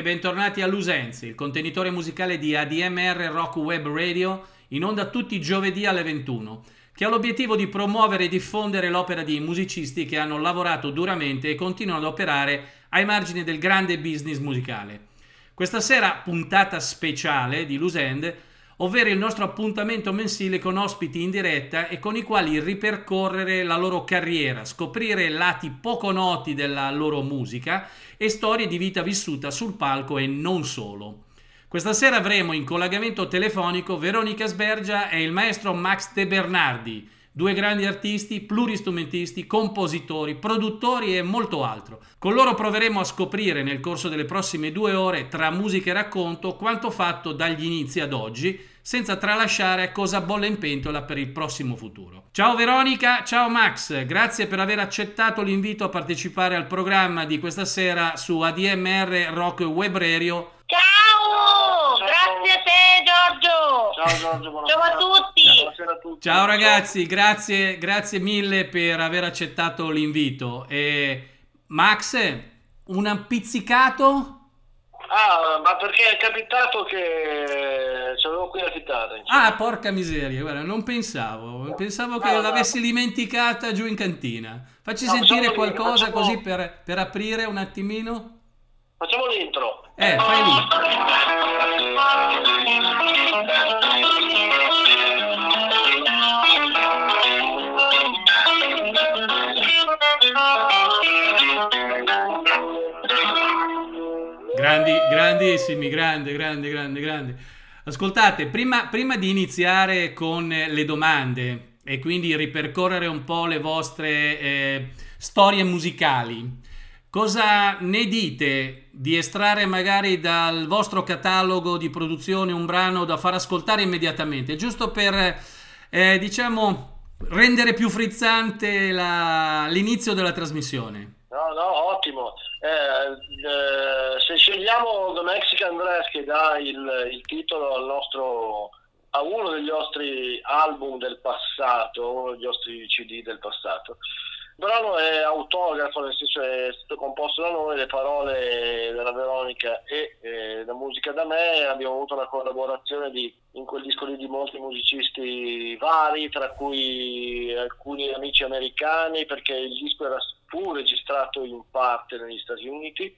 e bentornati a Lusenzi, il contenitore musicale di ADMR Rock Web Radio, in onda tutti i giovedì alle 21, che ha l'obiettivo di promuovere e diffondere l'opera di musicisti che hanno lavorato duramente e continuano ad operare ai margini del grande business musicale. Questa sera puntata speciale di Lusend, ovvero il nostro appuntamento mensile con ospiti in diretta e con i quali ripercorrere la loro carriera, scoprire lati poco noti della loro musica e storie di vita vissuta sul palco e non solo. Questa sera avremo in collegamento telefonico Veronica Sbergia e il maestro Max De Bernardi, due grandi artisti, pluristrumentisti, compositori, produttori e molto altro. Con loro proveremo a scoprire nel corso delle prossime due ore, tra musica e racconto, quanto fatto dagli inizi ad oggi, senza tralasciare cosa bolle in pentola per il prossimo futuro. Ciao Veronica, ciao Max, grazie per aver accettato l'invito a partecipare al programma di questa sera su ADMR Rock Web Radio. Ciao! Grazie a te Giorgio! Ciao Giorgio, buonasera. Ciao a tutti! Buonasera a tutti. Ciao ragazzi, grazie, grazie mille per aver accettato l'invito. E Max, un pizzicato? Ah, ma perché è capitato che c'avevo qui la chitarra. insomma. Ah, porca miseria, guarda, non pensavo. Pensavo che No, no. l'avessi dimenticata giù in cantina. Facci No, sentire qualcosa facciamo- così per, per aprire un attimino. Facciamo l'intro. Eh, fai lì. Grandi, grandissimi, grande, grande, grande, grande. Ascoltate, prima, prima di iniziare con le domande e quindi ripercorrere un po' le vostre eh, storie musicali, cosa ne dite di estrarre magari dal vostro catalogo di produzione un brano da far ascoltare immediatamente, giusto per, eh, diciamo, rendere più frizzante la- l'inizio della trasmissione? No, no, ottimo. Eh, eh, se scegliamo The Mexican Dress che dà il, il titolo nostro a uno degli nostri album del passato, uno degli nostri CD del passato. Il brano è autografo, nel senso è stato composto da noi, le parole della Veronica e eh, la musica da me. Abbiamo avuto una collaborazione di, in quel disco lì di molti musicisti vari, tra cui alcuni amici americani, perché il disco era fu registrato in parte negli Stati Uniti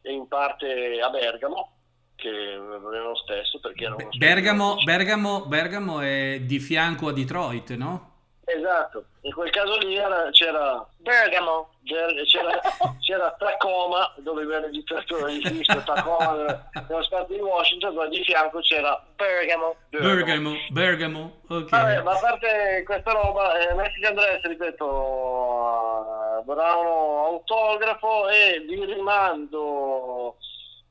e in parte a Bergamo, che era lo stesso perché era uno Bergamo, Bergamo, Bergamo è di fianco a Detroit, no? Esatto, in quel caso lì era- c'era, Bergamo! c'era, c'era Tacoma, dove venne registrato il disco Tacoma nello stato di Washington, ma di fianco c'era Bergamo! Bergamo, Bergamo, ok. Vabbè, ma a parte questa roba, eh, Mexican Dress, ripeto, brano autografo e vi rimando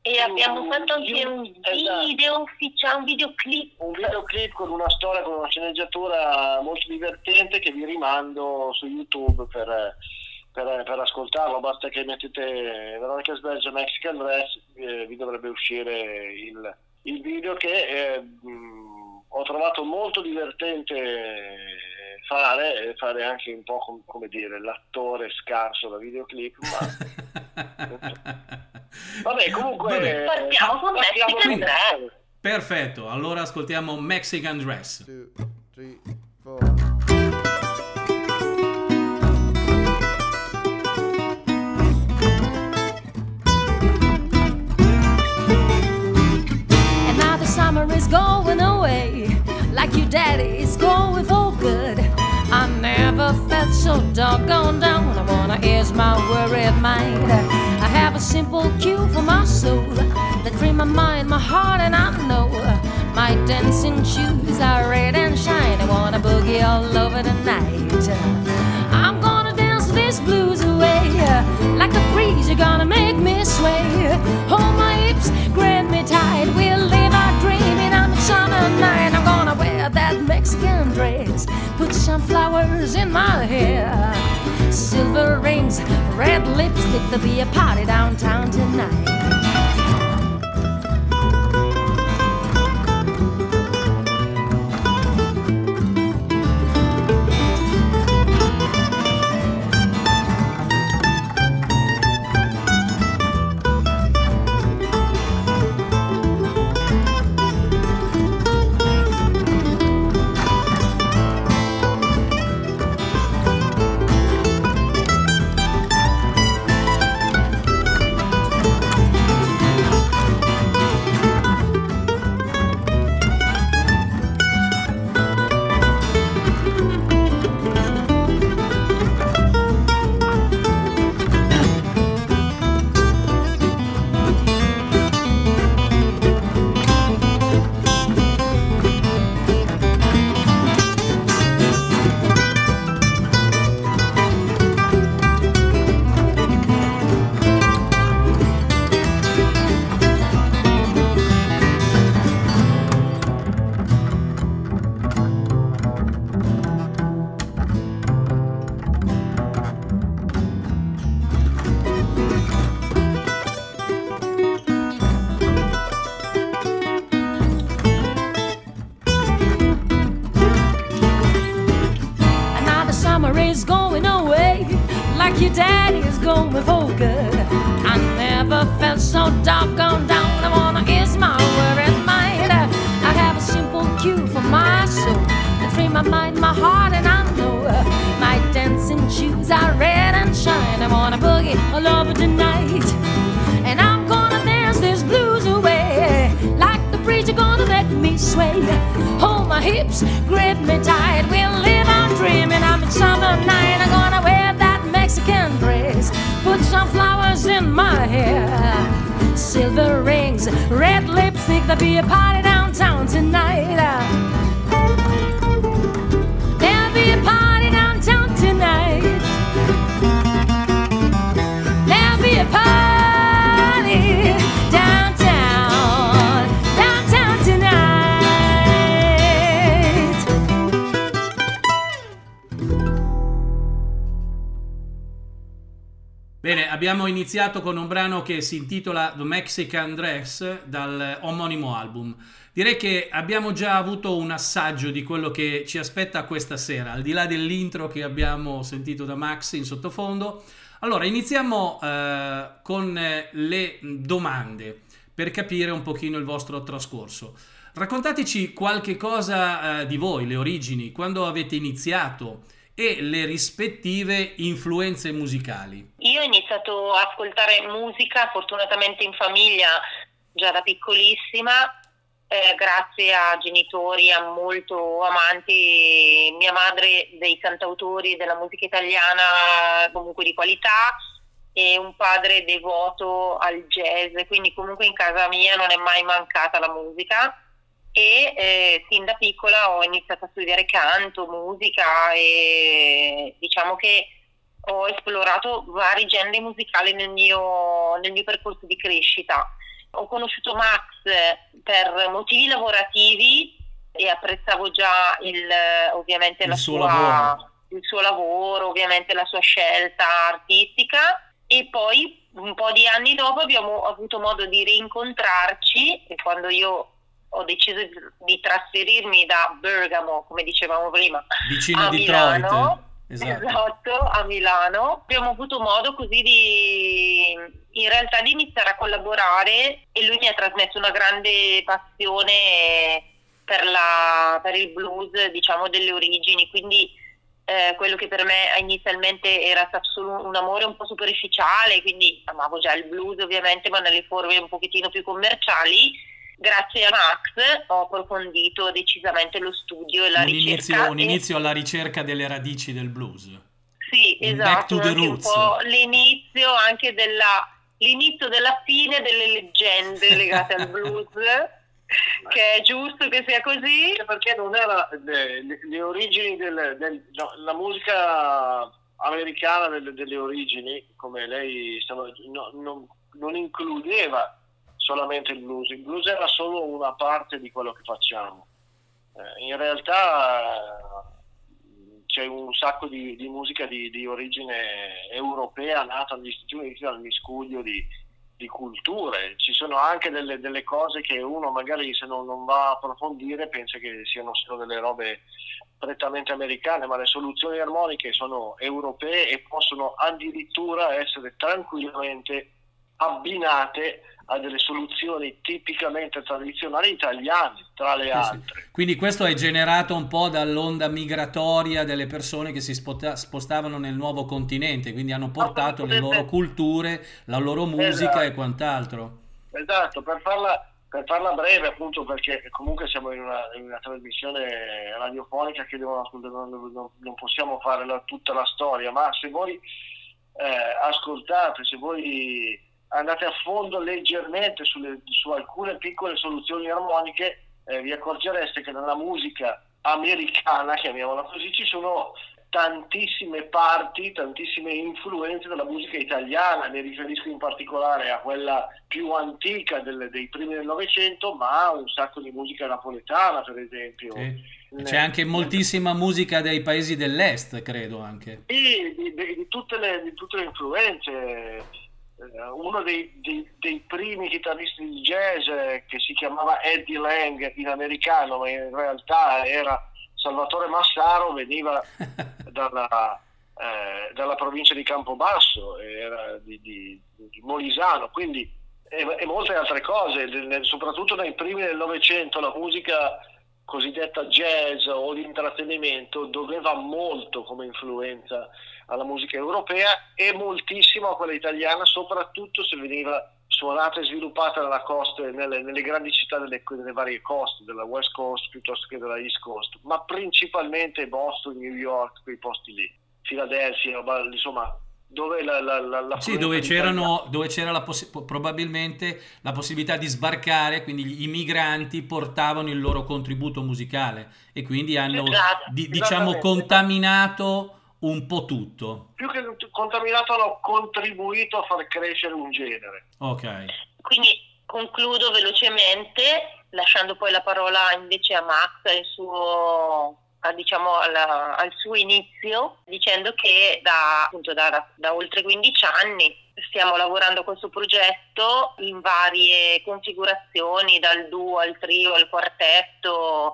E abbiamo fatto anche un esatto. video ufficiale, un videoclip. un videoclip con una storia, con una sceneggiatura molto divertente che vi rimando su YouTube per, per, per ascoltarlo. Basta che mettete Veronica Sbergia Mexican Dress, eh, vi dovrebbe uscire il, il video che eh, mh, ho trovato molto divertente fare, e fare anche un po' com- come dire l'attore scarso da videoclip, ma Vabbè, comunque Vabbè. partiamo con Mexican Dress. Perfetto, allora ascoltiamo Mexican Dress. Two, three, summer is going away, like your daddy is going for good. Never felt so doggone down. I wanna ease my worried mind. I have a simple cue for my soul that free my mind, my heart, and I know my dancing shoes are red and shine. I wanna boogie all over the night. I'm gonna dance this blues away like a breeze. You're gonna make me sway. Hold my hips, grab me tight. We'll live our dream in a summer night. I'm gonna wear that Mexican dress, put some flowers in my hair, silver rings, red lipstick. There'll be a party downtown tonight. Put some flowers in my hair, silver rings, red lipstick. There'll be a party downtown tonight. Abbiamo iniziato con un brano che si intitola The Mexican Dress dal omonimo album. Direi che abbiamo già avuto un assaggio di quello che ci aspetta questa sera, al di là dell'intro che abbiamo sentito da Max in sottofondo. Allora, iniziamo eh, con le domande per capire un pochino il vostro trascorso. Raccontateci qualche cosa eh, di voi, le origini, quando avete iniziato e le rispettive influenze musicali. Io ho iniziato a ascoltare musica fortunatamente in famiglia già da piccolissima, eh, grazie a genitori a molto amanti, mia madre dei cantautori della musica italiana comunque di qualità e un padre devoto al jazz, quindi comunque in casa mia non è mai mancata la musica e eh, sin da piccola ho iniziato a studiare canto, musica e diciamo che ho esplorato vari generi musicali nel mio, nel mio percorso di crescita. Ho conosciuto Max per motivi lavorativi e apprezzavo già il, ovviamente Il suo sua, lavoro. il suo lavoro, ovviamente la sua scelta artistica e poi un po' di anni dopo abbiamo avuto modo di rincontrarci e quando io ho deciso di- di trasferirmi da Bergamo, come dicevamo prima, Vicino a a Detroit. Milano, Esatto. esatto, a Milano. Abbiamo avuto modo così di in realtà di iniziare a collaborare e lui mi ha trasmesso una grande passione per, la, per il blues, diciamo, delle origini, quindi eh, quello che per me inizialmente era stato solo un amore un po' superficiale, quindi amavo già il blues ovviamente, ma nelle forme un pochettino più commerciali, grazie a Max ho approfondito decisamente lo studio e la un ricerca. inizio, un e- inizio alla ricerca delle radici del blues. Sì, Un esatto, l'inizio anche della l'inizio della fine delle leggende legate al blues, che è giusto che sia così. Anche perché non era le, le- le origini del, del- no, la musica americana delle, delle origini, come lei stava no, non, non includeva solamente il blues, il blues era solo una parte di quello che facciamo. Eh, in realtà eh, c'è un sacco di, di musica di, di origine europea nata negli Stati Uniti dal miscuglio di, di culture. Ci sono anche delle, delle cose che uno magari se non, non va a approfondire pensa che siano solo delle robe prettamente americane, ma le soluzioni armoniche sono europee e possono addirittura essere tranquillamente abbinate a delle soluzioni tipicamente tradizionali italiane, tra le Sì, sì. altre. Quindi questo è generato un po' dall'onda migratoria delle persone che si spota- spostavano nel nuovo continente, quindi hanno portato le loro culture, la loro musica Esatto. e quant'altro. Esatto, per farla, per farla breve appunto perché comunque siamo in una, in una trasmissione radiofonica che devono non- non possiamo fare la- tutta la storia, ma se voi eh, ascoltate, se voi andate a fondo leggermente sulle- su alcune piccole soluzioni armoniche, eh, vi accorgereste che nella musica americana, chiamiamola così, ci sono tantissime parti, tantissime influenze della musica italiana, ne riferisco in particolare a quella più antica del- dei primi del Novecento, ma un sacco di musica napoletana, per esempio. Sì. C'è anche moltissima musica dei paesi dell'est, credo anche. Sì, di, di- di tutte le, di tutte le influenze. Eh, uno dei, dei- dei primi chitarristi di jazz eh, che si chiamava Eddie Lang in americano, ma in realtà era Salvatore Massaro, veniva dalla, eh, dalla provincia di Campobasso, era di, di- di Molisano, quindi e, e molte altre cose, soprattutto nei primi del Novecento la musica cosiddetta jazz o di intrattenimento doveva molto come influenza alla musica europea e moltissimo a quella italiana, soprattutto se veniva suonata e sviluppata costa, nelle, nelle grandi città delle, delle varie coste, della West Coast piuttosto che della East Coast, ma principalmente Boston, New York, quei posti lì, Filadelfia, ba- insomma, dove la, la, la, Sì, dove, c'erano, dove c'era la possi- probabilmente la possibilità di sbarcare, quindi i migranti portavano il loro contributo musicale e quindi hanno, Esatto, di- diciamo, contaminato un po' tutto. più che contaminato hanno contribuito a far crescere un genere. Ok. Quindi concludo velocemente, lasciando poi la parola invece a Max e il suo, a, diciamo, alla- al suo inizio, dicendo che da, appunto, da, da- da oltre 15 anni stiamo lavorando a questo progetto in varie configurazioni, dal duo al trio al quartetto,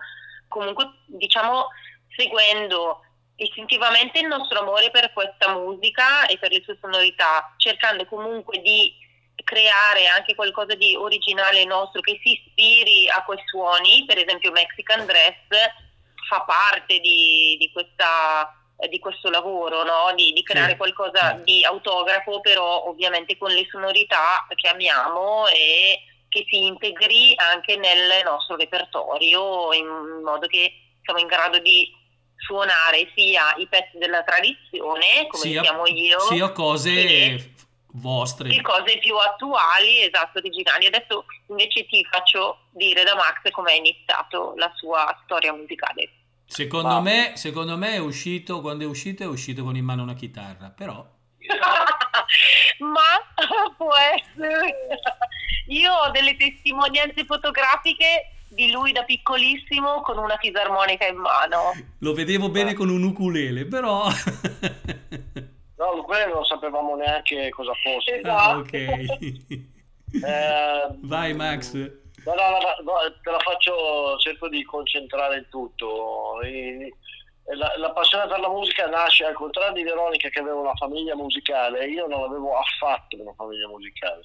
comunque diciamo seguendo istintivamente il nostro amore per questa musica e per le sue sonorità, cercando comunque di creare anche qualcosa di originale nostro che si ispiri a quei suoni, per esempio Mexican Dress fa parte di, di questa eh, di questo lavoro, no? di, di creare Sì, qualcosa di autografo, però ovviamente con le sonorità che amiamo e che si integri anche nel nostro repertorio in modo che siamo in grado di suonare sia i pezzi della tradizione, come Sia, siamo io, sia cose che- vostre. che cose più attuali, esatto, originali. Adesso invece ti faccio dire da Max come è iniziato la sua storia musicale. Secondo Ma- me, secondo me è uscito, quando è uscito, è uscito con in mano una chitarra, però... Ma può essere. Io ho delle testimonianze fotografiche di lui da piccolissimo con una fisarmonica in mano. Lo vedevo bene con un ukulele, però... No, quello non sapevamo neanche cosa fosse. Esatto. Ah, ok. Eh, Vai Max. No, no, no, no, te la faccio, cerco di concentrare il tutto. La, la passione per la musica nasce al contrario di Veronica che aveva una famiglia musicale, io non avevo affatto una famiglia musicale,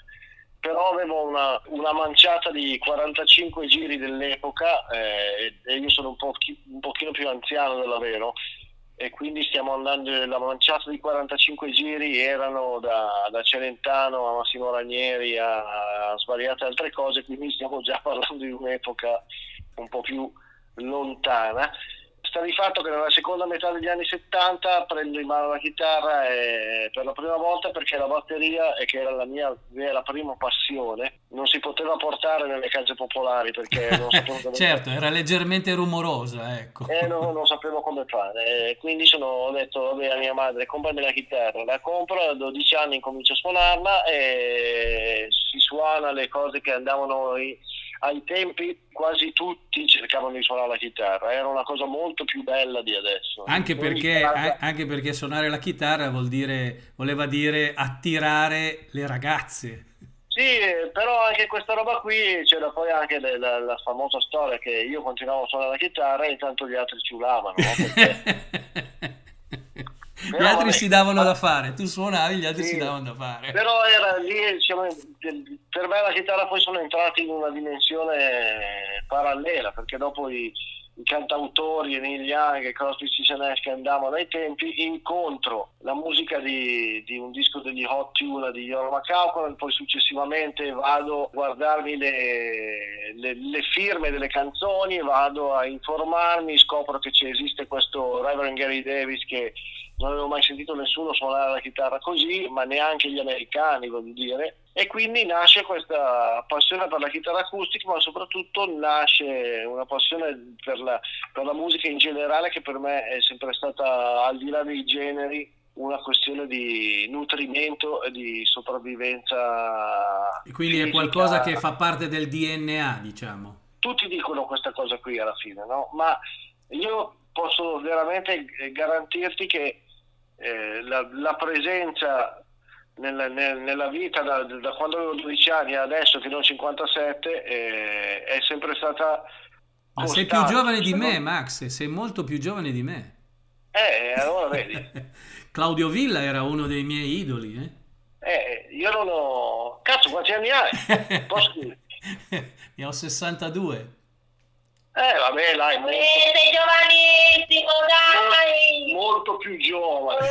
però avevo una, una manciata di 45 giri dell'epoca eh, e, io sono un, po' un pochino più anziano della Vero e quindi stiamo andando, la manciata di 45 giri erano da, da Celentano a Massimo Ranieri a a svariate altre cose, quindi stiamo già parlando di un'epoca un po' più lontana. Sta di fatto che nella seconda metà degli anni 70 prendo in mano la chitarra e per la prima volta perché la batteria, e che era la mia vera prima passione, non si poteva portare nelle case popolari perché non sapevo come certo, era leggermente rumorosa, ecco. e non, non sapevo come fare. E quindi sono, ho detto vabbè, a mia madre comprami la chitarra, la compro, a 12 anni incomincio a suonarla e si suona le cose che andavano i- ai tempi quasi tutti cercavano di suonare la chitarra, era una cosa molto più bella di adesso. Anche perché, casa- a- anche perché suonare la chitarra vuol dire, voleva dire attirare le ragazze. Sì, però anche questa roba qui c'era poi anche le- la, la famosa storia che io continuavo a suonare la chitarra e intanto gli altri ci ulavano, no? Perché- Gli Però altri vabbè. si davano da fare, tu suonavi, gli altri Sì. si davano da fare. Però era lì, diciamo, per me la chitarra poi sono entrati in una dimensione parallela, perché dopo i, i cantautori, Neil Young e Crosby, Stills Nash che andavano ai tempi, incontro la musica di, di un disco degli Hot Tuna di Jorma Kaukonen, poi successivamente vado a guardarmi le, le- le firme delle canzoni, vado a informarmi, scopro che c'è, esiste questo Reverend Gary Davis che non avevo mai sentito nessuno suonare la chitarra così, ma neanche gli americani, voglio dire. E quindi nasce questa passione per la chitarra acustica, ma soprattutto nasce una passione per la, per la musica in generale che per me è sempre stata, al di là dei generi, una questione di nutrimento e di sopravvivenza. E quindi è fisica. qualcosa che fa parte del DNA, diciamo. Tutti dicono questa cosa qui alla fine, no? Ma io posso veramente garantirti che eh, la, la presenza nel- nel- nella vita da, da quando avevo 12 anni a adesso che ne ho 57 eh, è sempre stata Ma sei più giovane di me, Max, sei molto più giovane di me. Eh, allora vedi. Claudio Villa era uno dei miei idoli, eh? Eh, io non ho... Cazzo, quanti anni hai? Posso dire? ne ho 62. Eh, vabbè, dai, molto, Eh, sei giovanissimo, dai! molto più giovane.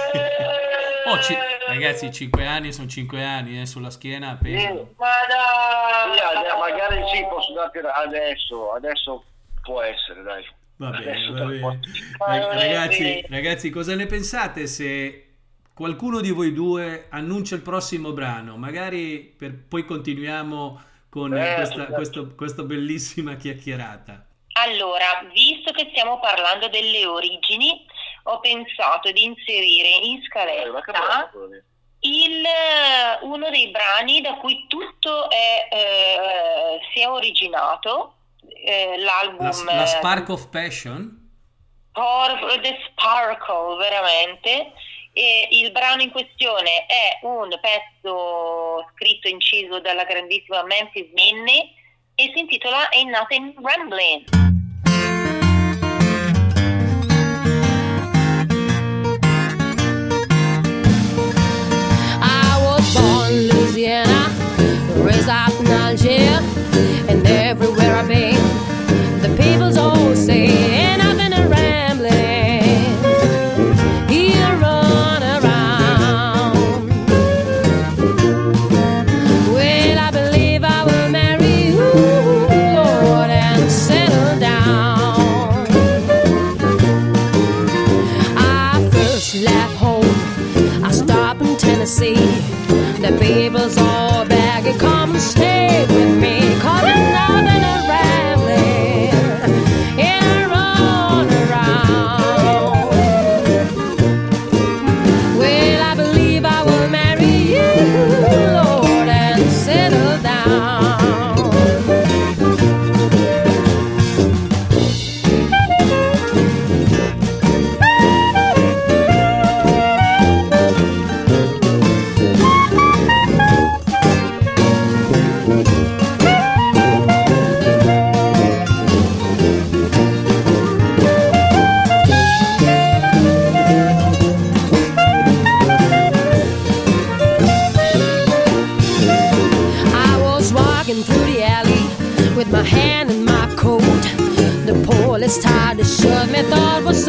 Oh, ci- ragazzi, 5 anni sono 5 anni, eh, sulla schiena pesano. Ma dai! Sì, magari sì, posso darti adesso, adesso può essere, dai. Va bene, Adesso va bene. Ragazzi, ragazzi, cosa ne pensate se qualcuno di voi due annuncia il prossimo brano? Magari per- poi continuiamo con Eh, questa, certo. questo- questa bellissima chiacchierata. Allora, visto che stiamo parlando delle origini, ho pensato di inserire in scaletta il, eh, uno dei brani da cui tutto è, eh, si è originato, eh, l'album La, la Spark of Passion? Por- The Sparkle, veramente. E il brano in questione è un pezzo scritto e inciso dalla grandissima Memphis Minnie e si intitola Ain't Nothing Rambling. tired to shove me thought was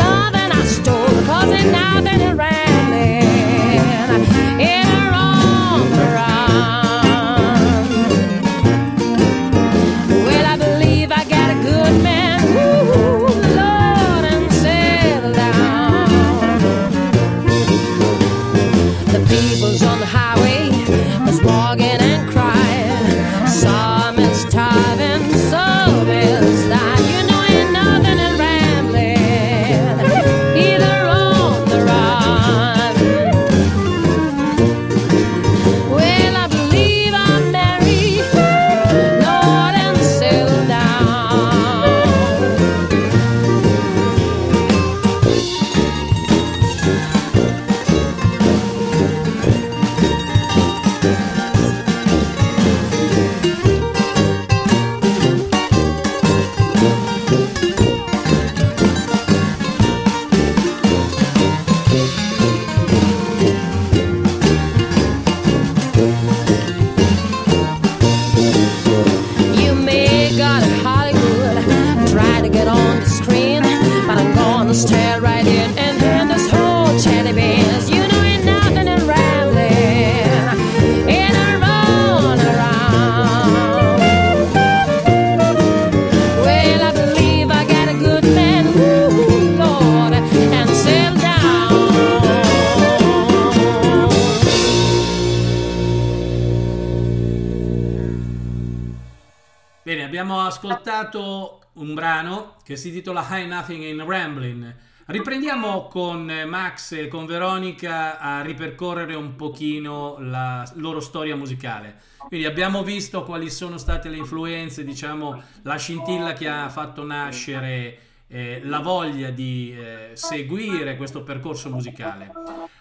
ascoltato un brano che si intitola High Nothing in Ramblin'. Riprendiamo con Max e con Veronica a ripercorrere un pochino la loro storia musicale. Quindi abbiamo visto quali sono state le influenze, diciamo, la scintilla che ha fatto nascere eh, la voglia di eh, seguire questo percorso musicale.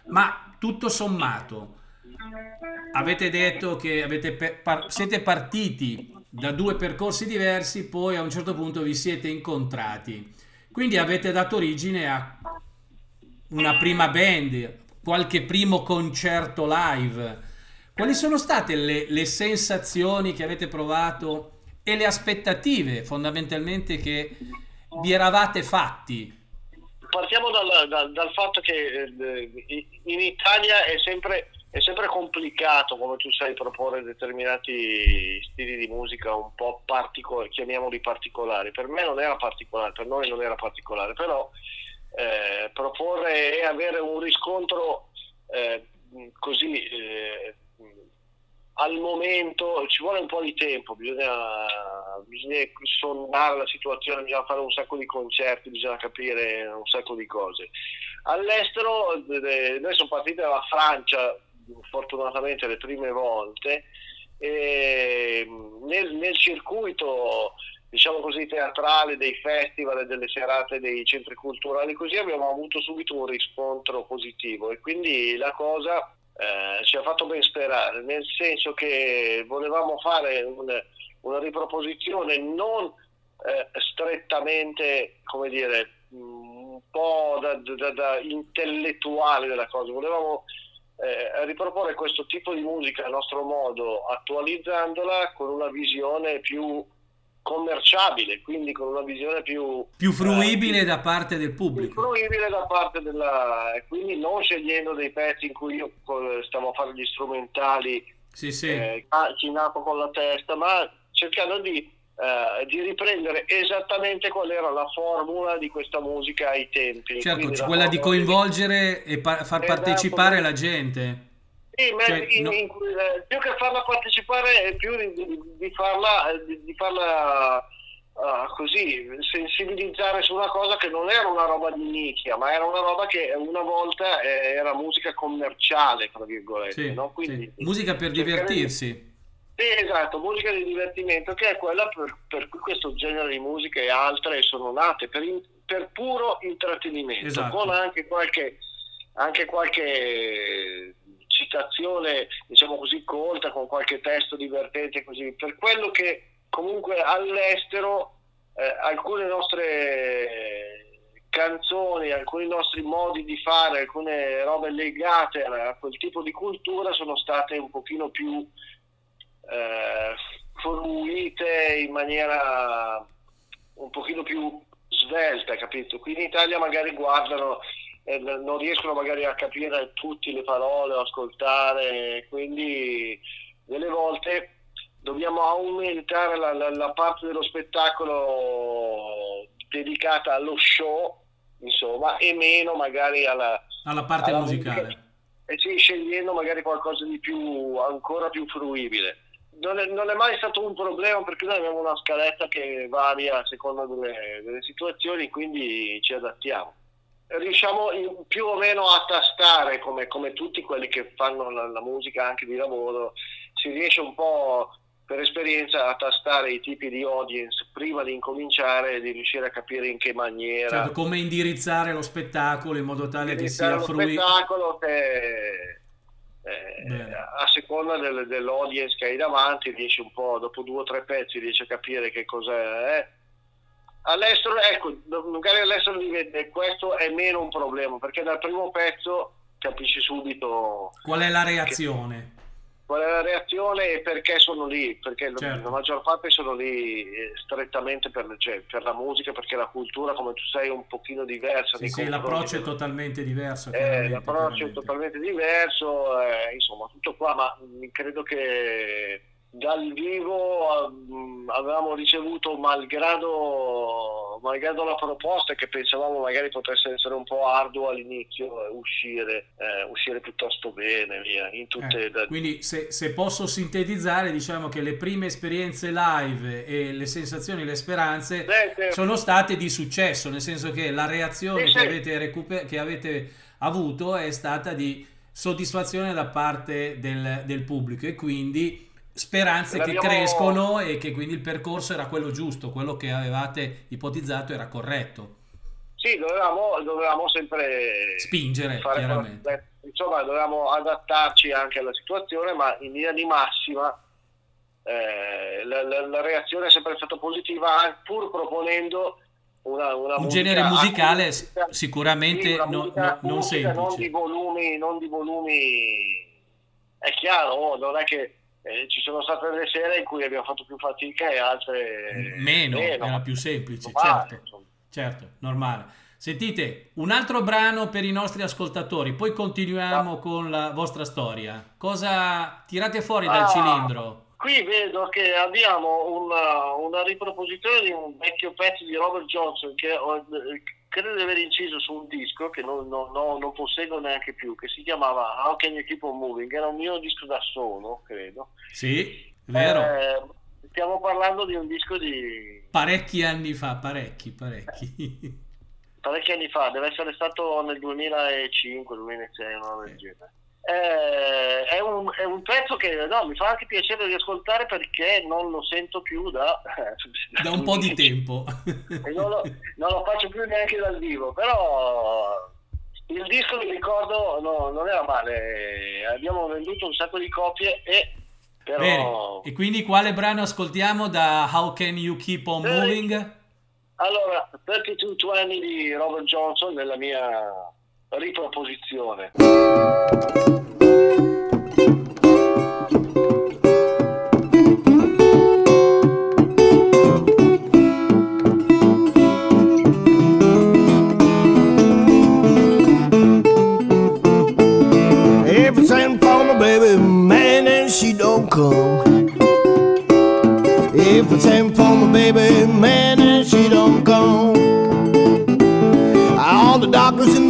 Ma tutto sommato, avete detto che avete par- siete partiti da due percorsi diversi, poi a un certo punto vi siete incontrati. Quindi avete dato origine a una prima band, qualche primo concerto live. Quali sono state le, le sensazioni che avete provato e le aspettative fondamentalmente che vi eravate fatti? Partiamo dal, dal, dal fatto che eh, in Italia è sempre è sempre complicato come tu sai proporre determinati stili di musica un po' particolari, chiamiamoli particolari. Per me non era particolare, per noi non era particolare, però eh, proporre e avere un riscontro eh, così eh, al momento ci vuole un po' di tempo, bisogna, bisogna sondare la situazione, bisogna fare un sacco di concerti, bisogna capire un sacco di cose. All'estero, noi siamo partiti dalla Francia fortunatamente le prime volte e nel, nel circuito diciamo così teatrale dei festival e delle serate dei centri culturali così abbiamo avuto subito un riscontro positivo. E quindi la cosa eh, ci ha fatto ben sperare nel senso che volevamo fare un, una riproposizione non eh, strettamente come dire un po' da, da, da intellettuale della cosa volevamo eh, riproporre questo tipo di musica a nostro modo, attualizzandola con una visione più commerciabile, quindi con una visione più... Più fruibile eh, da parte del pubblico. Più fruibile da parte della... quindi non scegliendo dei pezzi in cui io stavo a fare gli strumentali sì, sì. Eh, chinato con la testa, ma cercando di eh, di riprendere esattamente qual era la formula di questa musica ai tempi. Certo, quella di coinvolgere di... e pa- far esatto, partecipare la gente. Sì, cioè, in, no... in, eh, più che farla partecipare è più di, di, di farla, di, di farla uh, così, sensibilizzare su una cosa che non era una roba di nicchia, ma era una roba che una volta eh, era musica commerciale, tra virgolette. Sì, no? Quindi, sì. Musica per divertirsi. Sì, esatto, musica di divertimento, che è quella per, per, cui questo genere di musica e altre sono nate, per, in, per puro intrattenimento, esatto. con anche qualche, anche qualche citazione, diciamo così, colta, con qualche testo divertente, così, per quello che comunque all'estero eh, alcune nostre canzoni, alcuni nostri modi di fare, alcune robe legate a quel tipo di cultura sono state un pochino più eh, fruite in maniera un pochino più svelta, capito? Qui in Italia magari guardano e non riescono magari a capire tutte le parole o ascoltare, quindi delle volte dobbiamo aumentare la, la, la parte dello spettacolo dedicata allo show, insomma, e meno magari alla, alla parte alla musicale. Musica, e sì, scegliendo magari qualcosa di più, ancora più fruibile non è, non è, mai stato un problema perché noi abbiamo una scaletta che varia a seconda delle, delle situazioni, quindi ci adattiamo. Riusciamo in, più o meno a tastare, come, come tutti quelli che fanno la, la, musica anche di lavoro, si riesce un po' per esperienza a tastare i tipi di audience prima di incominciare e di riuscire a capire in che maniera. Certo, come indirizzare lo spettacolo in modo tale che sia fruibile. Lo spettacolo che eh, a seconda del, dell'audience che hai davanti riesci un po', dopo due o tre pezzi riesci a capire che cos'è. Eh. All'estero, ecco, magari all'estero questo è meno un problema perché dal primo pezzo capisci subito qual è la reazione. Che, qual è la reazione e perché sono lì, perché certo. la maggior parte sono lì eh, strettamente per, cioè, per, la musica, perché la cultura, come tu sai, è un pochino diversa. Sì, sì l'approccio è totalmente diverso. Eh, l'approccio è totalmente diverso, eh, insomma, tutto qua, ma credo che dal vivo um, avevamo ricevuto malgrado, malgrado la proposta che pensavamo magari potesse essere un po' arduo all'inizio eh, uscire, eh, uscire piuttosto bene via, Eh, da- quindi se, se posso sintetizzare, diciamo che le prime esperienze live e le sensazioni, le speranze Beh, sì. sono state di successo, nel senso che la reazione Sì, che, sì. avete recuper- che avete avuto è stata di soddisfazione da parte del, del pubblico e quindi speranze che crescono e che quindi il percorso era quello giusto, quello che avevate ipotizzato era corretto. Sì, dovevamo, dovevamo sempre Spingere, chiaramente. insomma dovevamo adattarci anche alla situazione ma in linea di massima eh, la, la- la reazione è sempre stata positiva pur proponendo una, una Un musica genere musicale acustica. sicuramente Sì, una no- musica no- non acustica, non semplice. di volumi non di volumi è chiaro non è che eh, ci sono state delle sere in cui abbiamo fatto più fatica e altre Meno, era più semplice, Normale, certo. insomma. Certo, normale. Sentite, un altro brano per i nostri ascoltatori, poi continuiamo con la vostra storia. Cosa tirate fuori dal Ah, cilindro? Qui vedo che abbiamo una, una riproposizione di un vecchio pezzo di Robert Johnson che credo di aver inciso su un disco che non, non- non- non posseggo neanche più, che si chiamava How Can You Keep On Moving, era un mio disco da solo, credo. Sì, vero. Eh, stiamo parlando di un disco di Parecchi anni fa, parecchi, parecchi. parecchi anni fa, deve essere stato nel 2005-2006, una roba del genere. Eh, è, un, è un pezzo che no, mi fa anche piacere riascoltare perché non lo sento più da, Da un po' di tempo. e non lo, non lo faccio più neanche dal vivo, però il disco mi ricordo no, non era male, abbiamo venduto un sacco di copie e Bene, però e quindi quale brano ascoltiamo da How Can You Keep On Eh, Moving? allora 3220 di Robert Johnson nella mia riproposizione. Everything for my baby, man, and she don't come. Everything for my baby, man,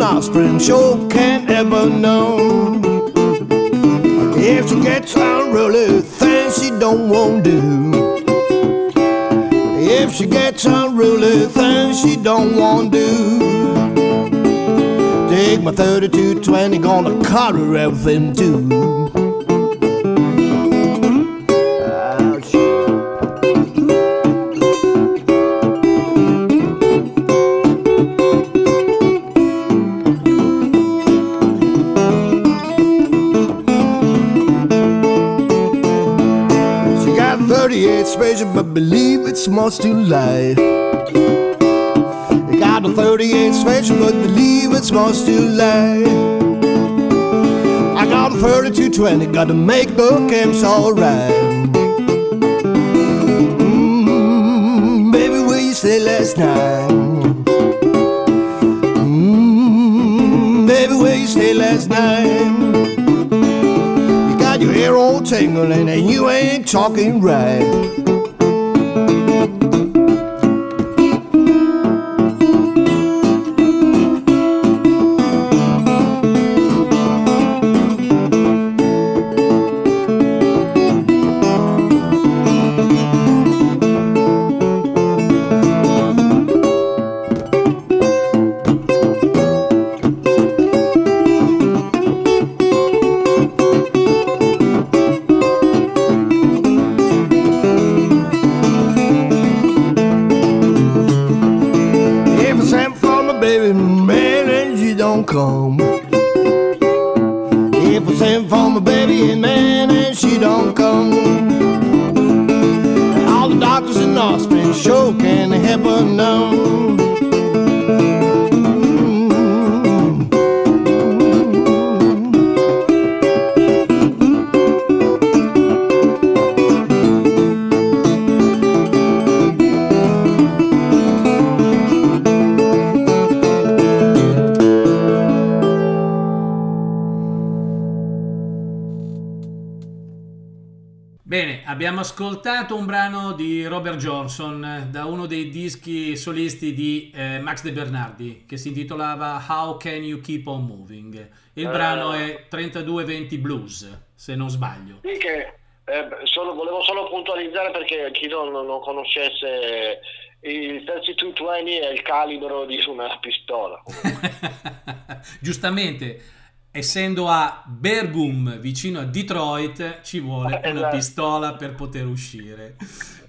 offspring sure can't ever know. If she gets unruly, things she don't want to do. If she gets unruly, things she don't want to do. Take my 3220, gonna cut her everything too. 38 special, but believe it's much late. You got a 38 special, but believe it's much too late. I got a 3220, gotta make the camps alright. Mmm, baby, where you stay last night? Mmm, baby, where you stay last night? You got your hair all tingling and you ain't talking right. Johnson da uno dei dischi solisti di eh, Max De Bernardi che si intitolava How Can You Keep On Moving. Il Eh. brano è 3220 Blues, se non sbaglio. Sì, che eh, solo- volevo solo puntualizzare perché chi non, non conoscesse il 3220 è il calibro di una pistola. Giustamente, essendo a Bergum, vicino a Detroit, ci vuole una Esatto. pistola per poter uscire.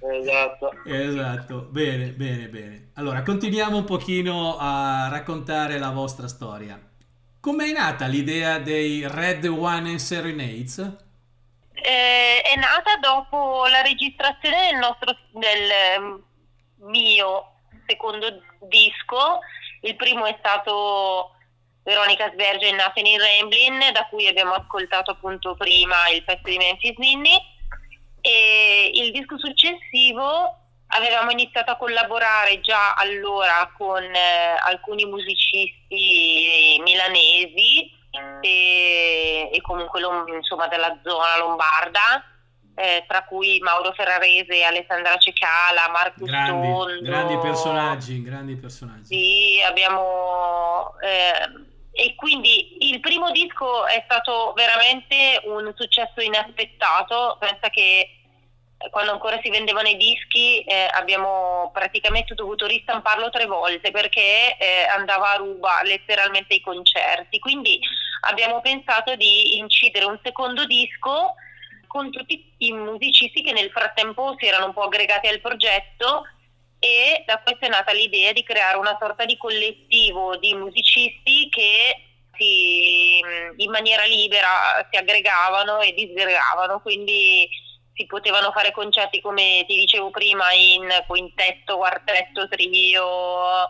Esatto. Esatto, bene, bene, bene. Allora, continuiamo un pochino a raccontare la vostra storia. Com'è nata l'idea dei Red One and Serenades? Eh, è nata dopo la registrazione del nostro del ehm, mio secondo disco. Il primo è stato Veronica Sberge e Nothing in Ramblin, da cui abbiamo ascoltato appunto prima il pezzo di Memphis Ninni. E il disco successivo avevamo iniziato a collaborare già allora con eh, alcuni musicisti milanesi e, e comunque insomma della zona lombarda, eh, tra cui Mauro Ferrarese, Alessandra Cecala, Marco Grandi, Stondo. grandi personaggi, grandi personaggi. Sì, abbiamo... eh, e quindi il primo disco è stato veramente un successo inaspettato, pensa che eh, quando ancora si vendevano i dischi eh, abbiamo praticamente dovuto ristamparlo tre volte perché eh, andava a ruba letteralmente ai concerti, quindi abbiamo pensato di incidere un secondo disco con tutti i musicisti che nel frattempo si erano un po' aggregati al progetto e da questo è nata l'idea di creare una sorta di collettivo di musicisti che si, in maniera libera si aggregavano e disgregavano, quindi si potevano fare concerti come ti dicevo prima in quintetto, quartetto, trio,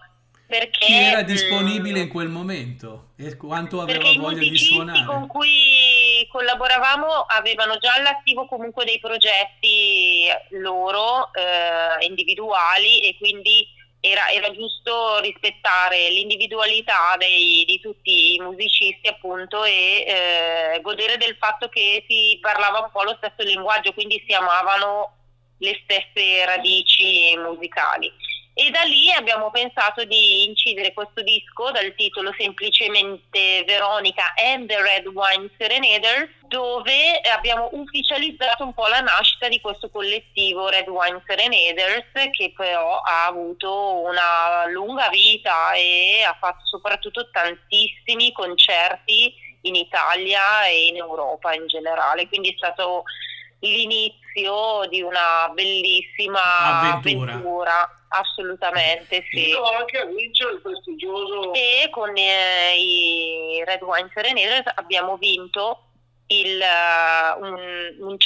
perché Chi era mm, disponibile in quel momento e quanto aveva voglia di musicisti suonare? con cui collaboravamo avevano già all'attivo comunque dei progetti loro eh, individuali e quindi era, era giusto rispettare l'individualità dei- di tutti i musicisti appunto e eh, godere del fatto che si parlava un po' lo stesso linguaggio, quindi si amavano le stesse radici musicali. E da lì abbiamo pensato di incidere questo disco dal titolo semplicemente Veronica and the Red Wine Serenaders, dove abbiamo ufficializzato un po' la nascita di questo collettivo Red Wine Serenaders, che però ha avuto una lunga vita e ha fatto soprattutto tantissimi concerti in Italia e in Europa in generale, quindi è stato l'inizio di una bellissima Avventura. avventura, assolutamente sì. Io anche a vincere il prestigioso E con eh, i Red Wine Serenaders abbiamo vinto il, eh, un, un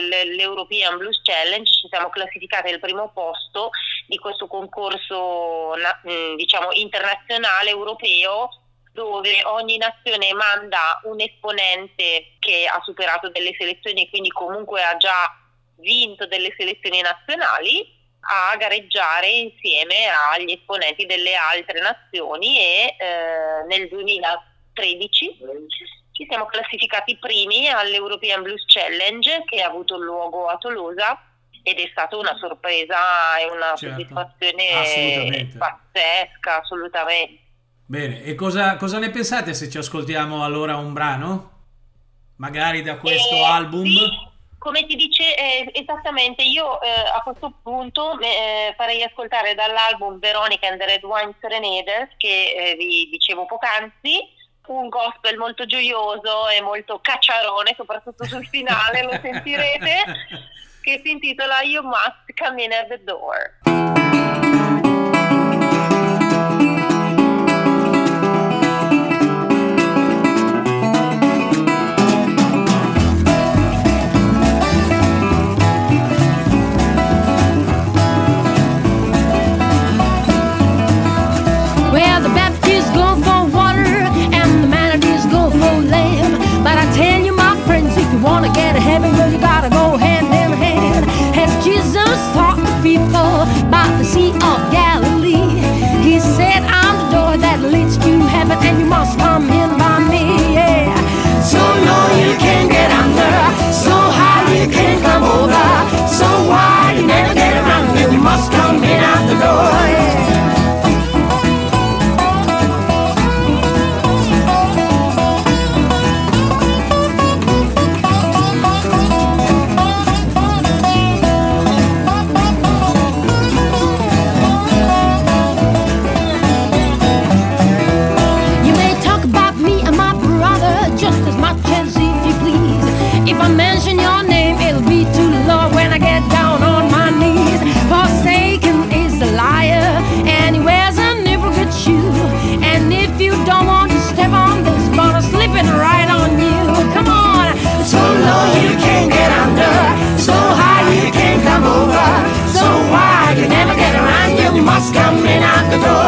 l- l'European Blues Challenge, ci siamo classificati al primo posto di questo concorso na- mh, diciamo internazionale europeo dove ogni nazione manda un esponente che ha superato delle selezioni e quindi comunque ha già vinto delle selezioni nazionali a gareggiare insieme agli esponenti delle altre nazioni e eh, nel 2013 ci siamo classificati primi all'European Blues Challenge che ha avuto luogo a Tolosa ed è stata una sorpresa e una Certo, soddisfazione pazzesca, assolutamente. Bene, e cosa, cosa ne pensate se ci ascoltiamo allora un brano? Magari da questo Eh, album? sì, come ti dice eh, esattamente, io eh, a questo punto eh, farei ascoltare dall'album Veronica and the Red Wine Serenaders che eh, vi dicevo poc'anzi, un gospel molto gioioso e molto cacciarone, soprattutto sul finale lo sentirete, che si intitola You Must Come In At The Door. lost, I'm in by me, yeah. So low you can't get under, so high you can't come over, so wide you never get around. You must come in out the door. The door.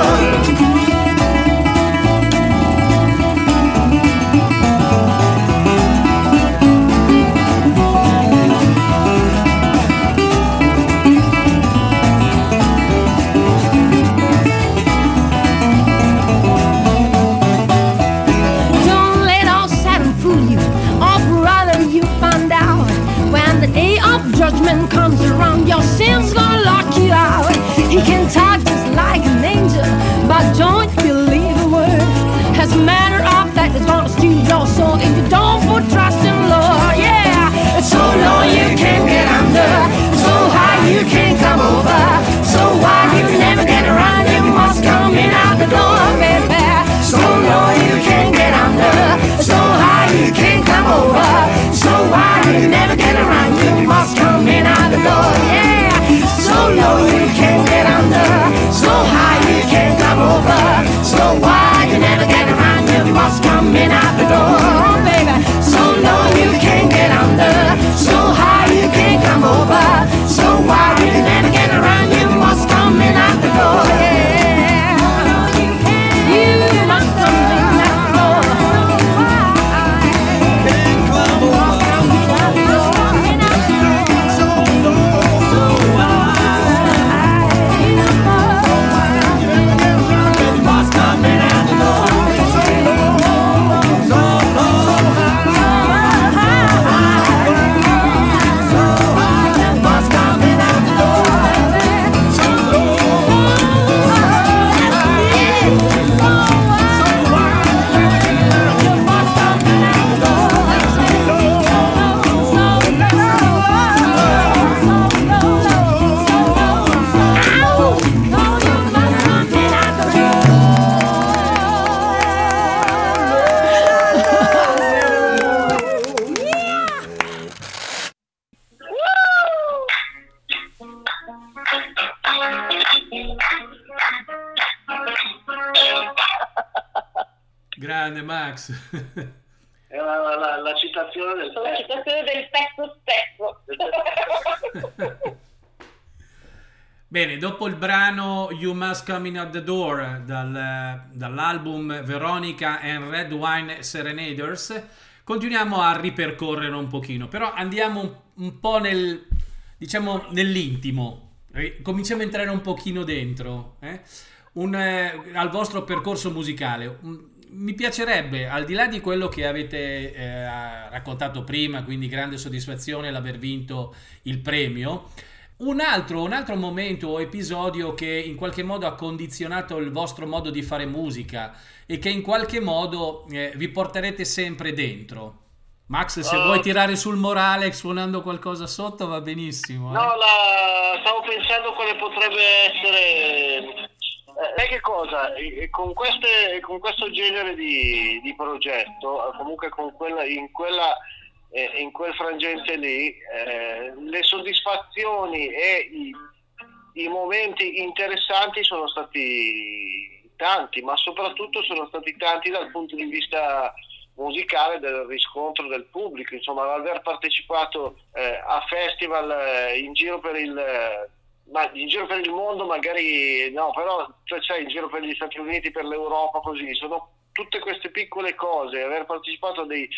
Come In At The Door dal- dall'album Veronica and Red Wine Serenaders, continuiamo a ripercorrere un pochino, però andiamo un, un po' nel, diciamo, nell'intimo, cominciamo a entrare un pochino dentro, eh? Un, eh, al vostro percorso musicale. Mi piacerebbe, al di là di quello che avete eh, raccontato prima, quindi grande soddisfazione l'aver vinto il premio, un altro, un altro momento o episodio che in qualche modo ha condizionato il vostro modo di fare musica e che in qualche modo eh, vi porterete sempre dentro. Max, se Oh. vuoi tirare sul morale suonando qualcosa sotto va benissimo. eh. No, la- stavo pensando quale potrebbe essere. Eh, che cosa? Con, queste- con questo genere di, di progetto, eh, comunque con quella, in, quella, eh, in quel frangente lì, eh, le soddisfazioni e i, i momenti interessanti sono stati tanti, ma soprattutto sono stati tanti dal punto di vista musicale del riscontro del pubblico, insomma, aver partecipato eh, a festival eh, in giro per il eh, in giro per il mondo magari no, però cioè, sai, in giro per gli Stati Uniti, per l'Europa, così, sono tutte queste piccole cose, aver partecipato a dei,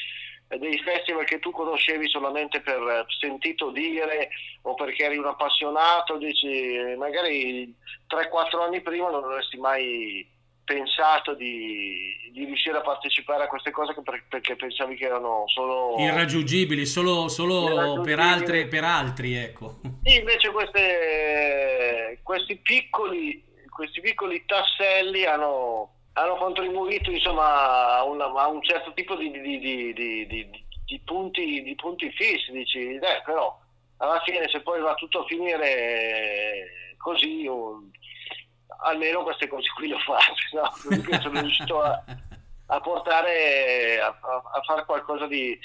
dei festival che tu conoscevi solamente per eh, sentito dire o perché eri un appassionato, dici, eh, magari 3-4 anni prima non avresti mai pensato di, di riuscire a partecipare a queste cose per- perché pensavi che erano solo Irraggiungibili, solo, solo Irraggiungibili. per, altre, per altri, ecco. Sì, invece queste- questi, piccoli, questi piccoli tasselli hanno, hanno contribuito insomma, a, una- a un certo tipo di, di- di- di- punti, di punti fissi. Dici, "Dai, però alla fine se poi va tutto a finire così, o- almeno queste cose qui le ho fatte. No? Sono riuscito a, a portare a, a- fare qualcosa di,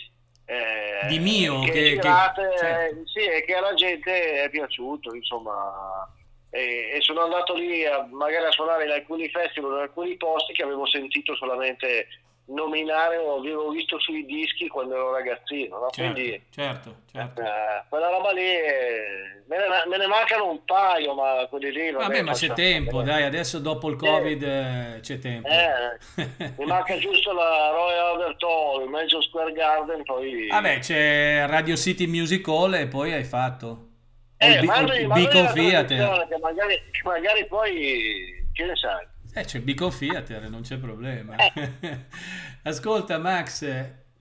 eh, Di mio, che, che- che- girate, certo. sì, e che alla gente è piaciuto insomma e, sono andato lì a, magari a suonare in alcuni festival, in alcuni posti che avevo sentito solamente nominare o avevo visto sui dischi quando ero ragazzino. No? Certo, Quindi certo, certo. eh, quella roba lì eh, me ne, me ne mancano un paio, ma quelli lì. Vabbè, ma c'è tempo, dai, adesso dopo il Covid eh, c'è tempo. Eh, mi manca giusto la Royal Albert Hall, il Major Square Garden, poi... Vabbè, c'è Radio City Music Hall e poi hai fatto. Eh, il, mandami- il Beacon Che magari, magari poi, che ne sai? Eh, c'è il Beacon Theater, non c'è problema. Eh. Ascolta, Max,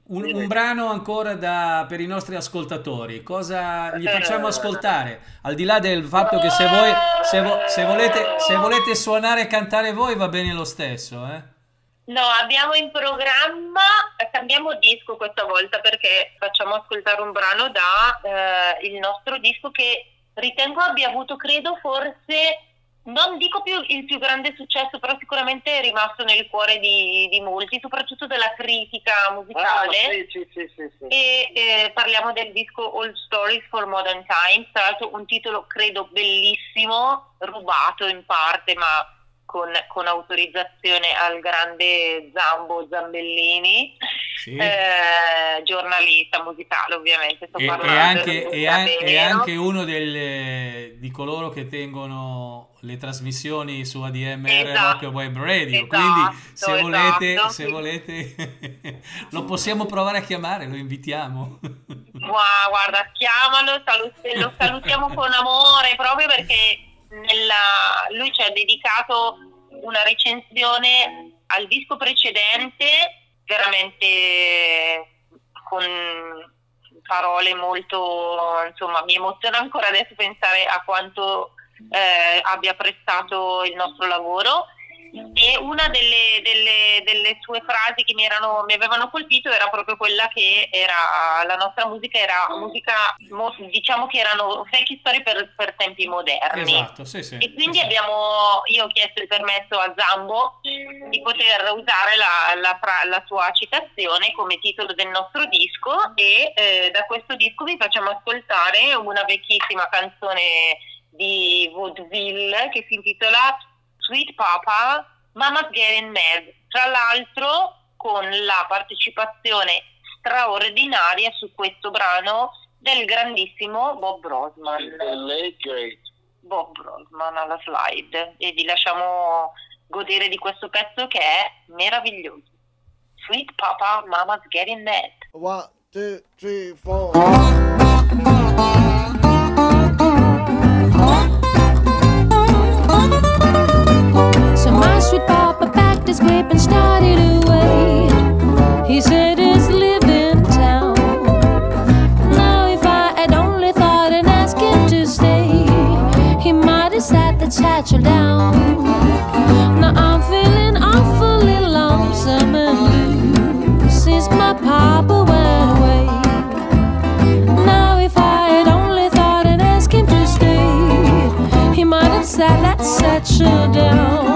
un, un brano ancora da- per i nostri ascoltatori. Cosa gli Eh. facciamo ascoltare? Al di là del fatto che se voi se, vo- se volete, se volete suonare e cantare voi va bene lo stesso, eh? No, abbiamo in programma, cambiamo disco questa volta perché facciamo ascoltare un brano da eh, il nostro disco che ritengo abbia avuto, credo, forse, non dico più il più grande successo, però sicuramente è rimasto nel cuore di, di molti, soprattutto della critica Ah, musicale. sì, sì, sì, sì, sì. E eh, parliamo del disco Old Stories for Modern Times, tra l'altro un titolo credo bellissimo, rubato in parte, ma con, con autorizzazione al grande Zambo Zambellini, Sì. eh, giornalista musicale ovviamente. Sto E, e parlando anche, del e an- e Zambellino. anche uno delle- di coloro che tengono le trasmissioni su ADMR Esatto, Rock Web Radio. esatto, Quindi, se volete, esatto. se volete lo possiamo provare a chiamare, lo invitiamo. Gua- guarda, chiamalo, salut- lo salutiamo con amore proprio perché nella- lui ci ha dedicato una recensione al disco precedente, veramente con parole molto, insomma, mi emoziona ancora adesso pensare a quanto eh, abbia apprezzato il nostro lavoro e una delle, delle- delle sue frasi che mi, erano, mi avevano colpito era proprio quella che era la nostra musica era musica mo- diciamo che erano vecchie storie per, per tempi moderni esatto, sì, sì. e quindi sì, abbiamo io ho chiesto il permesso a Zambo di poter usare la, la la sua citazione come titolo del nostro disco e eh, da questo disco vi facciamo ascoltare una vecchissima canzone di vaudeville che si intitola Sweet Papa, Mama's Getting Mad, tra l'altro con la partecipazione straordinaria su questo brano del grandissimo Bob Brosman. The late great. Bob Brosman alla slide e vi lasciamo godere di questo pezzo che è meraviglioso. Sweet Papa, Mama's Getting Mad. One, two, three, four. satchel down. Now I'm feeling awfully lonesome and blue since my papa went away. Now if I had only thought and asked him to stay, he might have sat that satchel down.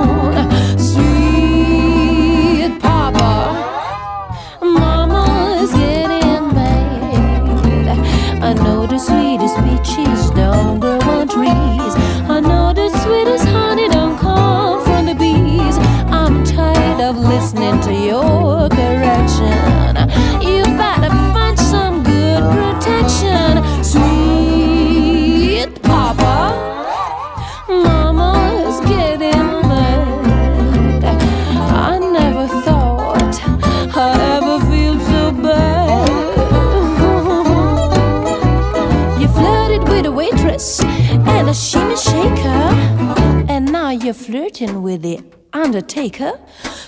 Flirting with the undertaker.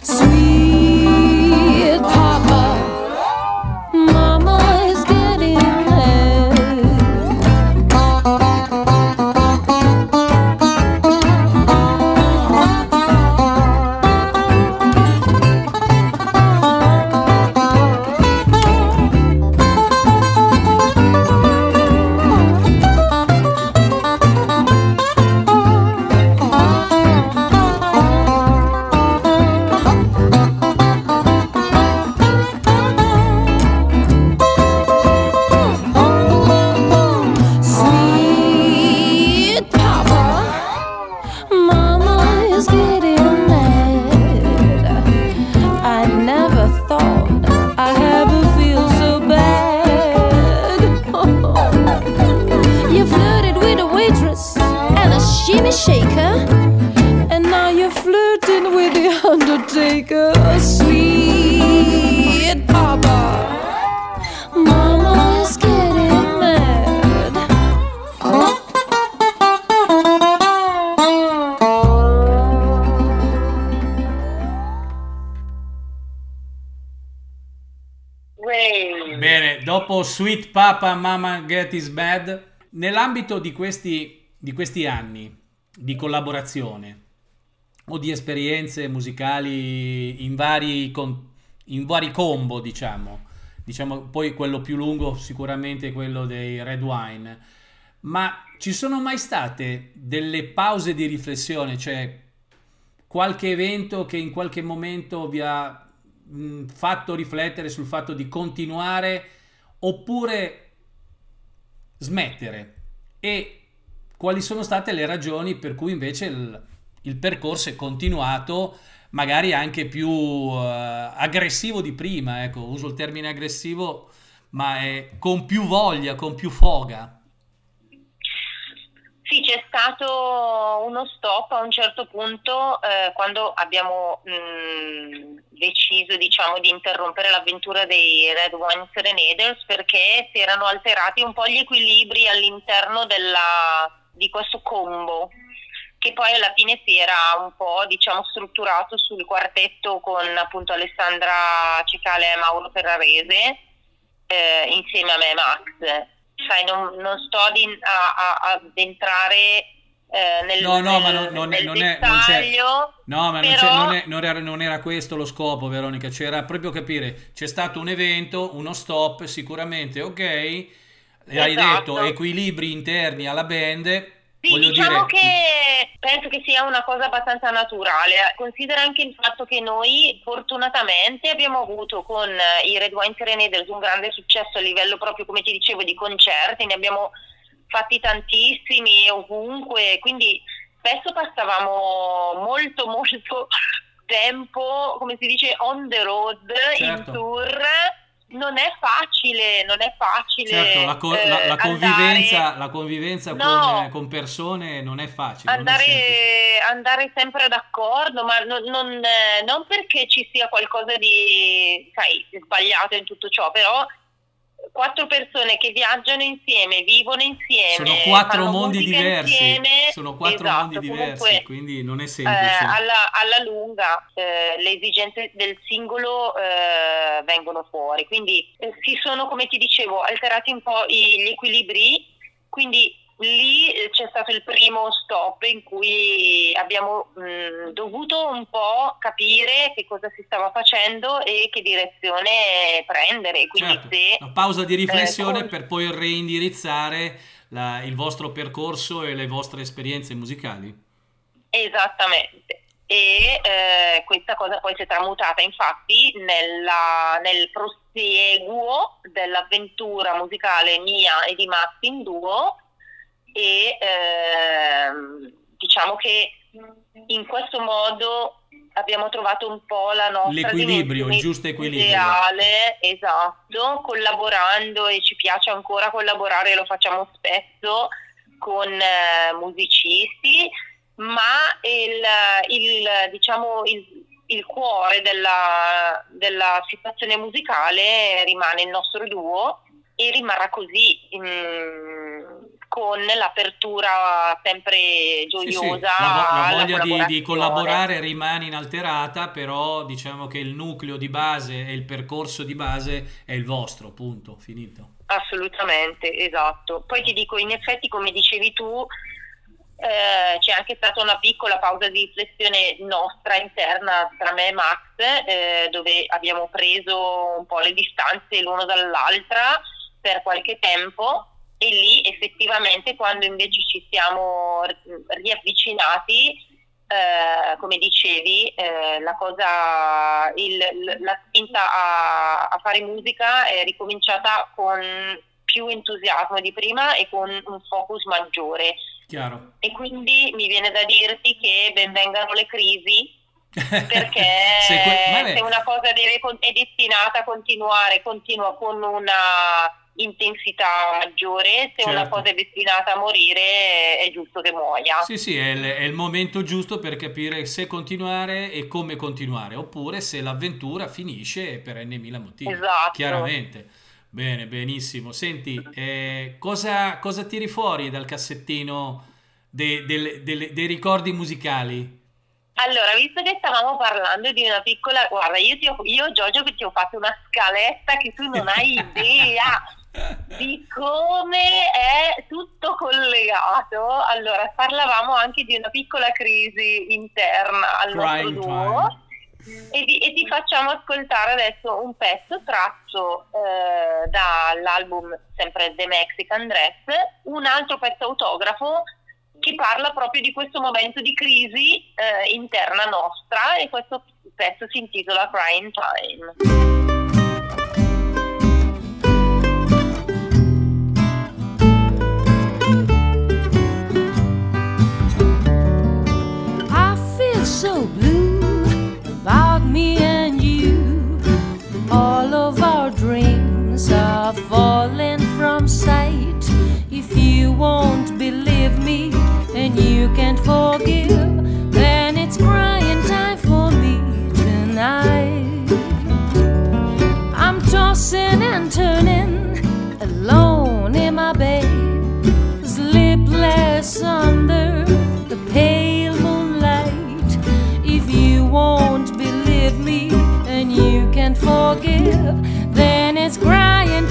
Sweet Papa, Mama is getting mad. Papa Mama Get Is Bad, nell'ambito di questi, di questi anni di collaborazione o di esperienze musicali in vari, con- in vari combo, diciamo, diciamo, poi quello più lungo sicuramente è quello dei Red Wine, ma ci sono mai state delle pause di riflessione, cioè qualche evento che in qualche momento vi ha mh, fatto riflettere sul fatto di continuare oppure smettere. E quali sono state le ragioni per cui invece il, il percorso è continuato magari anche più eh, aggressivo di prima? Ecco uso il termine aggressivo ma è con più voglia con più foga Sì, c'è stato uno stop a un certo punto eh, quando abbiamo mh, deciso diciamo, di interrompere l'avventura dei Red Wine Serenaders perché si erano alterati un po' gli equilibri all'interno della- di questo combo che poi alla fine si era un po' diciamo, strutturato sul quartetto con appunto Alessandra Cicale e Mauro Ferrarese eh, insieme a me e Max. Sai, non, non sto ad, a- a- ad entrare eh, nel, No, no, ma nel- non, non è, non è- non c'è- dettaglio, no, ma però- non è- non era, non era questo lo scopo, Veronica. C'era proprio capire, c'è stato un evento, uno stop, sicuramente, ok. Hai Esatto. detto equilibri interni alla band. Sì, voglio diciamo dire, che penso che sia una cosa abbastanza naturale. Considera anche il fatto che noi fortunatamente abbiamo avuto con eh, i Red Wine Serenaders un grande successo a livello proprio, come ti dicevo, di concerti, ne abbiamo fatti tantissimi ovunque, quindi spesso passavamo molto molto tempo, come si dice, on the road, Certo. in tour. Non è facile, non è facile. certo, la, co- eh, la- la andare- convivenza, la convivenza con, No. eh, con persone non è facile. non è andare, andare sempre d'accordo, ma non, non, eh, non perché ci sia qualcosa di sai, sbagliato in tutto ciò, però quattro persone che viaggiano insieme, vivono insieme, Sono quattro mondi diversi. insieme, Sono quattro esatto, mondi diversi, comunque, quindi non è eh, semplice. alla, alla lunga eh, le esigenze del singolo eh, vengono fuori, quindi eh, si sono, come ti dicevo, alterati un po' i- gli equilibri, quindi lì eh, c'è stato il primo stop in cui abbiamo mh, dovuto un po' capire che cosa si stava facendo e che direzione prendere, quindi Certo, se una pausa di riflessione eh, per poi reindirizzare la- il vostro percorso e le vostre esperienze musicali. Esattamente. E eh, questa cosa poi si è tramutata infatti nella- nel prosieguo dell'avventura musicale mia e di Max in duo e ehm, diciamo che in questo modo abbiamo trovato un po' la nostra L'equilibrio, il giusto equilibrio. ideale, esatto, collaborando e ci piace ancora collaborare, lo facciamo spesso con eh, musicisti, ma il, il, diciamo, il, il cuore della, della situazione musicale rimane il nostro duo e rimarrà così, mm, con l'apertura sempre Sì, gioiosa. sì, la, vo- la voglia di, di collaborare rimane inalterata, però diciamo che il nucleo di base e il percorso di base è il vostro, punto, finito. Assolutamente, esatto. Poi ti dico, in effetti, come dicevi tu, eh, c'è anche stata una piccola pausa di riflessione nostra interna tra me e Max, eh, dove abbiamo preso un po' le distanze l'uno dall'altra per qualche tempo e lì effettivamente quando invece ci siamo ri- riavvicinati, eh, come dicevi, eh, la cosa, il- la spinta a, a fare musica è ricominciata con più entusiasmo di prima e con un focus maggiore. Chiaro? E quindi mi viene da dirti che benvengano le crisi, perché Se que- se una cosa deve è destinata a continuare, continua con una intensità maggiore, se una Certo. cosa è destinata a morire è giusto che muoia. Sì, sì, è il, è il momento giusto per capire se continuare e come continuare, oppure se l'avventura finisce per n mila motivi. Esatto. Chiaramente. Bene, benissimo. Senti, eh, cosa, cosa tiri fuori dal cassettino de- delle- delle- dei ricordi musicali? Allora, visto che stavamo parlando di una piccola, guarda, io, ti ho, io Giorgio che ti ho fatto una scaletta che tu non hai idea di come è tutto collegato. Allora, parlavamo anche di una piccola crisi interna al Crying nostro duo. E, di- e ti facciamo ascoltare adesso un pezzo tratto eh, dall'album sempre The Mexican Dress, un altro pezzo autografo che parla proprio di questo momento di crisi eh, interna nostra e questo pezzo si intitola Crying Time. Won't believe me and you can't forgive, then it's crying time for me tonight. I'm tossing and turning alone in my bed, sleepless under the pale moonlight. If you won't believe me and you can't forgive, then it's crying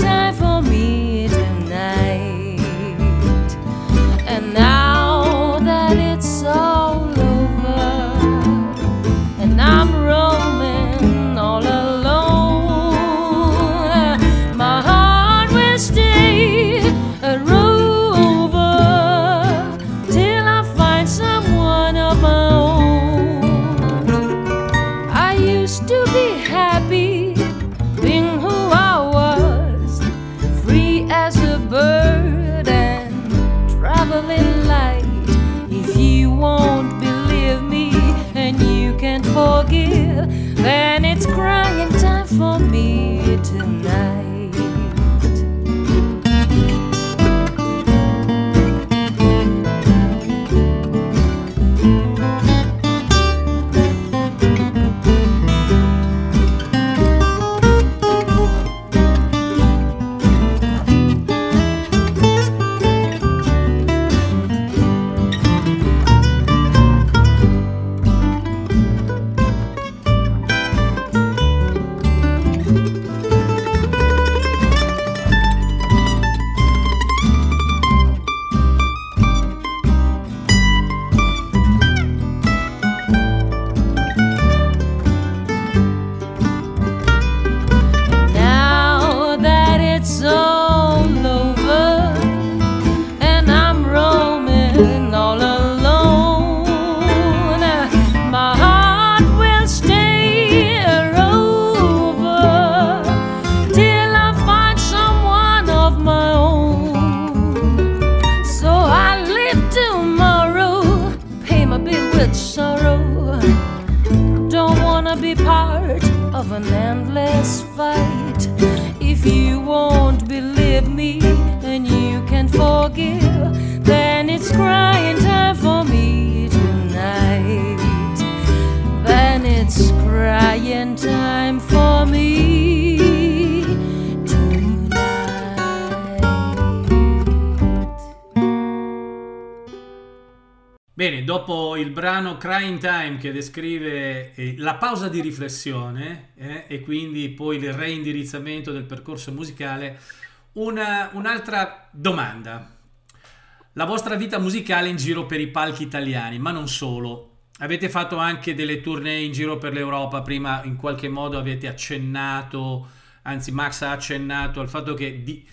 brano Crying Time che descrive eh, la pausa di riflessione eh, e quindi poi il reindirizzamento del percorso musicale, una- un'altra domanda. La vostra vita musicale in giro per i palchi italiani, ma non solo. Avete fatto anche delle tournée in giro per l'Europa, prima in qualche modo avete accennato, anzi Max ha accennato al fatto che di-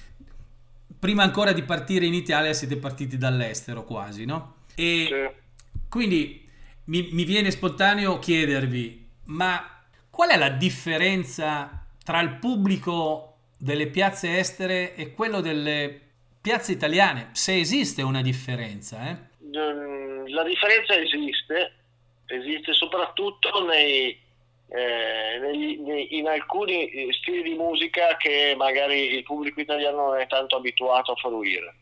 prima ancora di partire in Italia siete partiti dall'estero quasi, no? E Sì. quindi mi, mi viene spontaneo chiedervi, ma qual è la differenza tra il pubblico delle piazze estere e quello delle piazze italiane? Se esiste una differenza, eh? Mm, La differenza esiste, esiste soprattutto nei, eh, negli- nei- in alcuni eh, stili di musica che magari il pubblico italiano non è tanto abituato a fruire.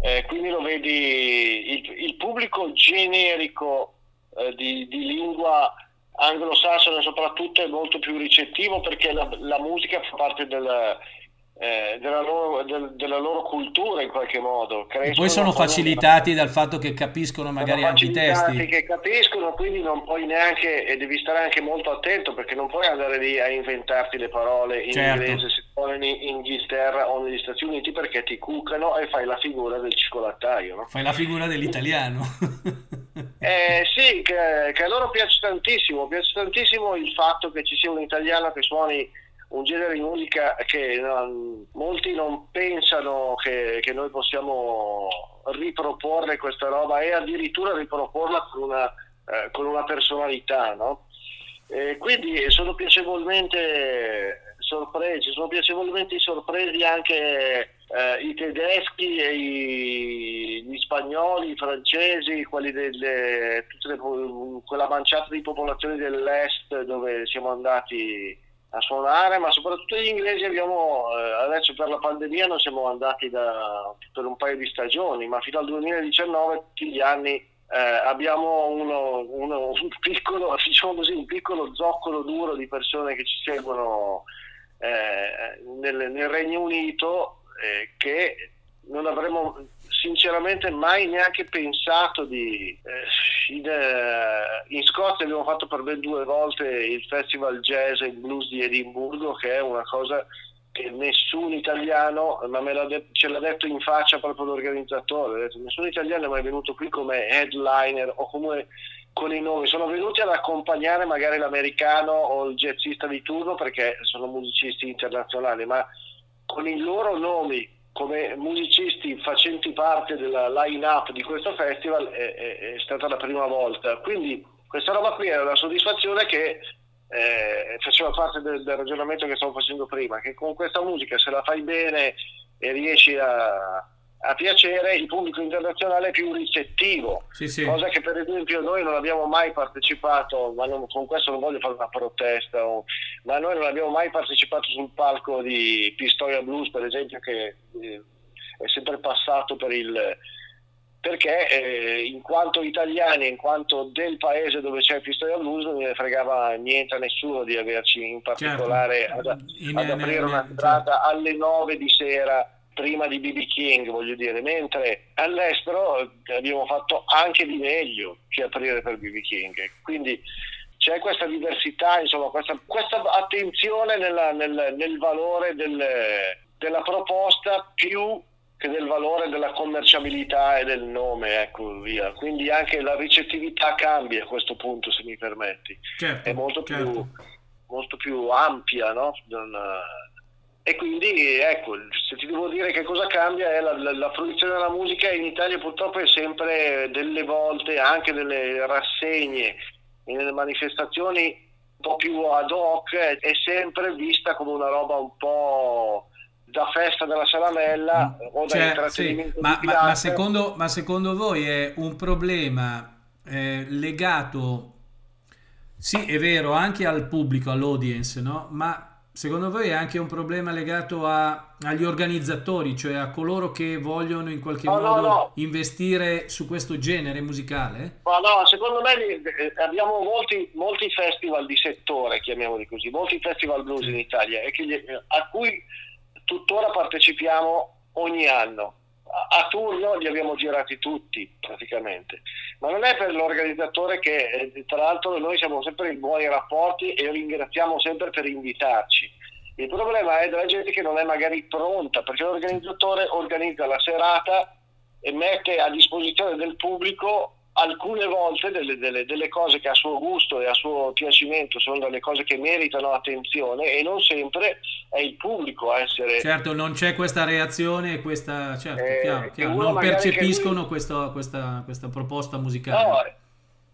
Eh, quindi lo vedi, il, il pubblico generico eh, di, di lingua anglosassone soprattutto è molto più ricettivo perché la, la musica fa parte del, eh, della, loro, del, della, loro, cultura in qualche modo. Crescono, poi sono facilitati dal fatto che capiscono magari anche i testi. Che capiscono, quindi non puoi neanche, e devi stare anche molto attento perché non puoi andare lì a inventarti le parole in certo. inglese se poi in Inghilterra o negli Stati Uniti perché ti cuccano e fai la figura del cioccolattaio. No? Fai la figura dell'italiano. eh, sì, che, che a loro piace tantissimo, piace tantissimo il fatto che ci sia un italiano che suoni un genere di musica che non, molti non pensano che, che, noi possiamo riproporre questa roba e addirittura riproporla con una, eh, con una personalità, no? E quindi sono piacevolmente sorpresi, sono piacevolmente sorpresi anche eh, i tedeschi i, gli spagnoli, i francesi, quelli delle, le, quella manciata di popolazioni dell'est dove siamo andati a suonare, ma soprattutto gli inglesi abbiamo, eh, adesso per la pandemia non siamo andati da, per un paio di stagioni, ma fino al 2019 tutti gli anni eh, abbiamo uno, uno, un, piccolo, diciamo così, un piccolo zoccolo duro di persone che ci seguono eh, nel, nel, Regno Unito eh, che non avremmo sinceramente mai neanche pensato di... Eh, in, eh, in, Scozia abbiamo fatto per ben due volte il Festival Jazz e Blues di Edimburgo, che è una cosa che nessun italiano, ma me l'ha de- ce l'ha detto in faccia proprio l'organizzatore, detto, nessun italiano è mai venuto qui come headliner o come con i nomi, sono venuti ad accompagnare magari l'americano o il jazzista di turno perché sono musicisti internazionali, ma con i loro nomi come musicisti facenti parte della line-up di questo festival è, è, è, stata la prima volta. Quindi questa roba qui era una soddisfazione che eh, faceva parte del, del, ragionamento che stavo facendo prima, che con questa musica se la fai bene e riesci a, a piacere, il pubblico internazionale è più ricettivo, sì, sì. cosa che per esempio noi non abbiamo mai partecipato, ma non, con questo non voglio fare una protesta, o, ma noi non abbiamo mai partecipato sul palco di Pistoia Blues, per esempio, che eh, è sempre passato per il... perché eh, in quanto italiani, in quanto del paese dove c'è Pistoia Blues, non ne fregava niente a nessuno di averci in particolare certo. ad, ad aprire una strada certo. alle 9 di sera prima di BB King, voglio dire, mentre all'estero abbiamo fatto anche di meglio che aprire per BB King. Quindi c'è questa diversità, insomma, questa, questa attenzione nella, nel, nel, valore del, della proposta più che del valore della commerciabilità e del nome, ecco via. Quindi anche la ricettività cambia a questo punto, se mi permetti. Certo, È molto, certo. più, molto più ampia, no? E quindi ecco, se ti devo dire che cosa cambia è la, la, la, fruizione della musica in Italia purtroppo è sempre delle volte, anche nelle rassegne e nelle manifestazioni un po' più ad hoc, è sempre vista come una roba un po' da festa della salamella mm. o da cioè, intrattenimento sì, ma, ma, ma, secondo, ma, secondo, voi è un problema eh, legato, sì è vero, anche al pubblico, all'audience, no? ma Secondo voi è anche un problema legato a, agli organizzatori, cioè a coloro che vogliono in qualche no, modo no, no. investire su questo genere musicale? Ma no, secondo me eh, abbiamo molti, molti, festival di settore, chiamiamoli così, molti festival blues in Italia a cui tuttora partecipiamo ogni anno. A turno li abbiamo girati tutti praticamente, ma non è per l'organizzatore che eh, tra l'altro noi siamo sempre in buoni rapporti e ringraziamo sempre per invitarci. Il problema è della gente che non è magari pronta, perché l'organizzatore organizza la serata e mette a disposizione del pubblico alcune volte delle, delle, delle, cose che a suo gusto e a suo piacimento sono delle cose che meritano attenzione e non sempre è il pubblico a essere... Certo, non c'è questa reazione questa... Certo, eh, chiaro, chiaro. non percepiscono lui... questa, questa, questa, proposta musicale.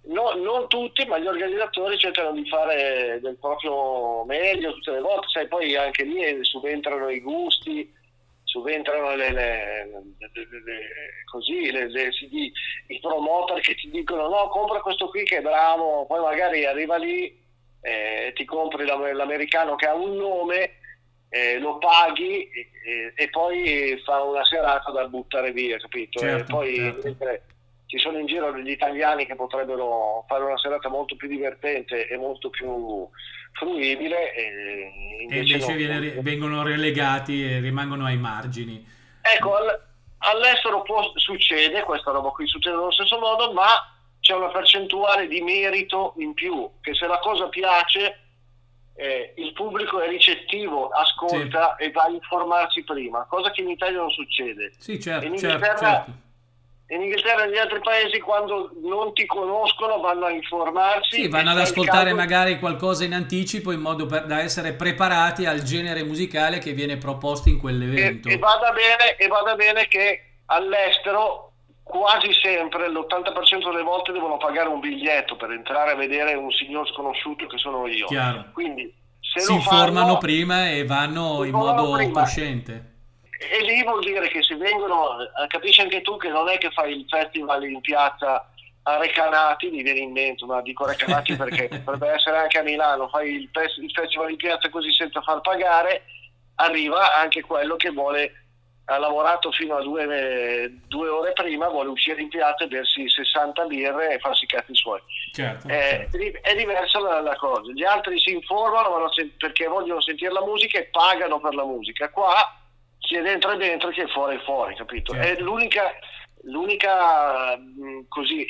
No, no, non tutti, ma gli organizzatori cercano di fare del proprio meglio tutte le volte, sai, poi anche lì subentrano i gusti subentrano le, le, le, così, CD, i promoter che ti dicono no compra questo qui che è bravo, poi magari arriva lì, eh, ti compri l'americano che ha un nome, eh, lo paghi e, e, poi fa una serata da buttare via, capito? Certo, e poi certo. ci sono in giro degli italiani che potrebbero fare una serata molto più divertente e molto più fruibile. E E invece invece no. viene- vengono relegati e rimangono ai margini. Ecco, al- all'estero può, succede, questa roba qui succede nello stesso modo, ma c'è una percentuale di merito in più, che se la cosa piace eh, il pubblico è ricettivo, ascolta e va a informarsi prima, cosa che in Italia non succede. Sì, certo, In certo, Inghilterra- certo. In Inghilterra e negli altri paesi quando non ti conoscono vanno a informarsi. Sì, vanno ad e ascoltare caso- magari qualcosa in anticipo in modo per- da essere preparati al genere musicale che viene proposto in e, quell'evento. e vada bene, e vada bene che all'estero quasi sempre l'80% delle volte devono pagare un biglietto per entrare a vedere un signor sconosciuto che sono io. Chiaro. Quindi se Si lo informano fanno, prima e vanno in modo prima. cosciente. E lì vuol dire che se vengono, eh, capisci anche tu che non è che fai il festival in piazza a Recanati, mi viene in mente, ma dico Recanati perché potrebbe essere anche a Milano, fai il, il festival in piazza così senza far pagare, arriva anche quello che vuole, ha lavorato fino a due, due ore prima, vuole uscire in piazza e bersi 60 birre e farsi i cazzi suoi. Certo, Eh, certo. è, diversa la, la cosa. Gli altri si informano perché vogliono sentire la musica e pagano per la musica. Qua chi è dentro è dentro, chi è fuori è fuori, capito? Certo. È l'unica, l'unica mh, così, eh,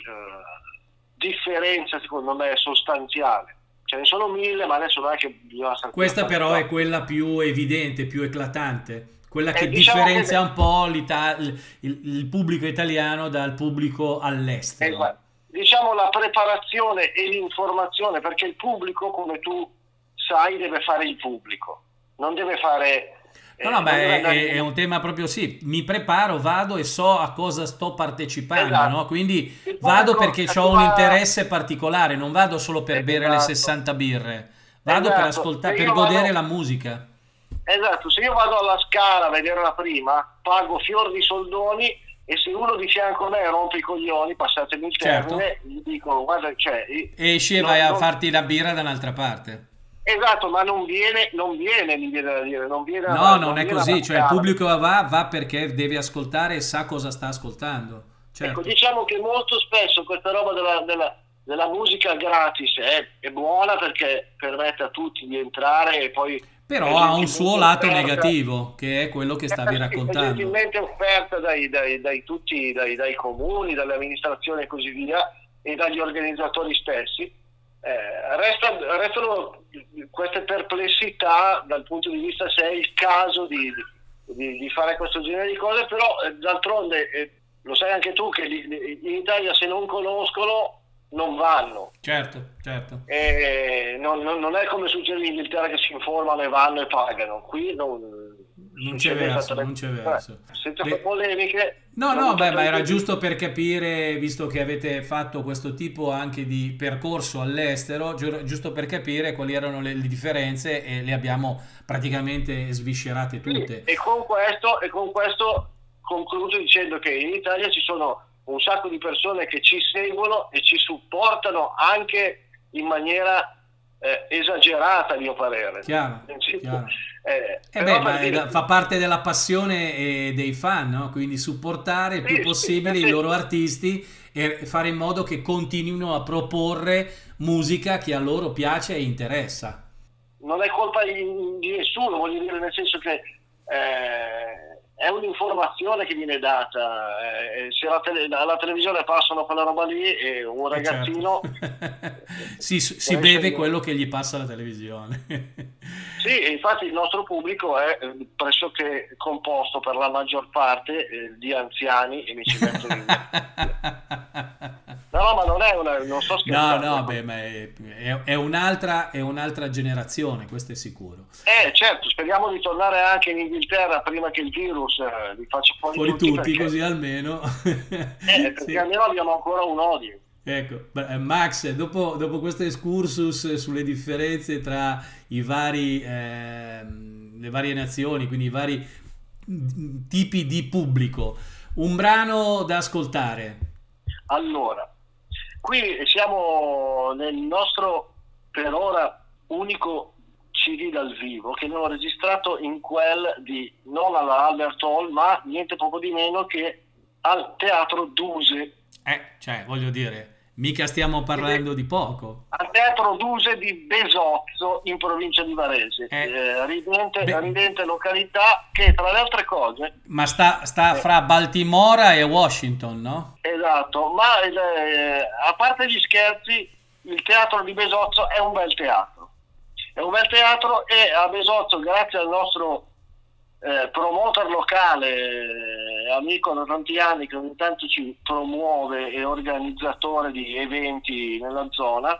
differenza, secondo me, sostanziale. Ce ne sono mille, ma adesso non è che bisogna stare Questa però è quella più evidente, più eclatante, quella che Eh, diciamo differenzia che- un po' il, il pubblico italiano dal pubblico all'estero. Esatto. Diciamo la preparazione e l'informazione, perché il pubblico, come tu sai, deve fare il pubblico, non deve fare... No, eh, no, deve beh, è, è un tema proprio sì, mi preparo, vado e so a cosa sto partecipando, Esatto. no? Quindi vado perché a ho un interesse particolare, non vado solo per bere le Esatto. 60 birre, vado per Esatto. ascoltare, Se per io vado- godere la musica. Esatto, se io vado alla Scala a vedere la prima, pago fior di soldoni e se uno di fianco a me rompe i coglioni, passatemi il Certo. termine, gli dico, guarda, cioè... Esci e vai a non- farti la birra da un'altra parte. Esatto, ma non viene, non viene, mi viene da dire, non viene No, a- non è viene così, cioè il pubblico va, va perché deve ascoltare e sa cosa sta ascoltando. Certo. Ecco, diciamo che molto spesso questa roba della, della- della musica gratis è, è buona perché permette a tutti di entrare e poi... Però è ha un suo lato offerta- negativo, che è quello che stavi sì, È raccontando. gentilmente offerta dai, dai- dai tutti, dai, dai comuni, dalle amministrazioni e così via e dagli organizzatori stessi. Eh, resta- restano queste perplessità dal punto di vista se è il caso di, di- di fare questo genere di cose, però eh, d'altronde eh, lo sai anche tu che li- li- in Italia se non conoscono non vanno. Certo, certo. E non, non- non è come succede in Inghilterra che si informano e vanno e pagano. Qui non, Non c'è verso, non c'è verso. Senza fare polemiche. No, no, tutto beh, ma era giusto per capire, visto che avete fatto questo tipo anche di percorso all'estero, giu- giusto per capire quali erano le, le differenze e le abbiamo praticamente sviscerate Sì, tutte. E con questo, e con questo concludo dicendo che in Italia ci sono un sacco di persone che ci seguono e ci supportano anche in maniera eh, esagerata, a mio parere. Chiaro, chiaro. Eh, Eh beh, ma dire- fa parte della passione e dei fan, no? Quindi supportare il Sì, più possibile sì. i loro artisti e fare in modo che continuino a proporre musica che a loro piace e interessa. non è colpa di, di nessuno, voglio dire nel senso che eh, è un'informazione che viene data. eh, se alla, tele- alla televisione passano quella roba lì e un Eh, ragazzino... certo. si, si beve quello che gli passa alla televisione. Sì, infatti il nostro pubblico è eh, pressoché composto per la maggior parte eh, di anziani e mi ci metto in... No, no, ma non è una... non sto No, scherzando. no, beh, ma è, è- è un'altra, è un'altra generazione, questo è sicuro. Eh, certo, speriamo di tornare anche in Inghilterra prima che il virus eh, li faccia fuori, Fuori tutti, perché, così almeno. eh, perché Sì. almeno abbiamo ancora un odio. Ecco, eh, Max, dopo, dopo questo excursus sulle differenze tra i vari, ehm, le varie nazioni, quindi i vari mm, tipi di pubblico, un brano da ascoltare. Allora, qui siamo nel nostro per ora unico CD dal vivo che abbiamo registrato in quel di non alla Albert Hall ma niente poco di meno che al Teatro Duse Eh, cioè, voglio dire, mica stiamo parlando di poco. al Teatro Duse di Besozzo in provincia di Varese, Eh, Eh, ridente, beh- ridente località che tra le altre cose, Ma sta, sta fra Baltimora e Washington, no? esatto, ma eh, a parte gli scherzi, il Teatro di Besozzo è un bel teatro, è un bel teatro e a Besozzo grazie al nostro eh, promoter locale, amico da tanti anni che ogni tanto ci promuove e organizzatore di eventi nella zona,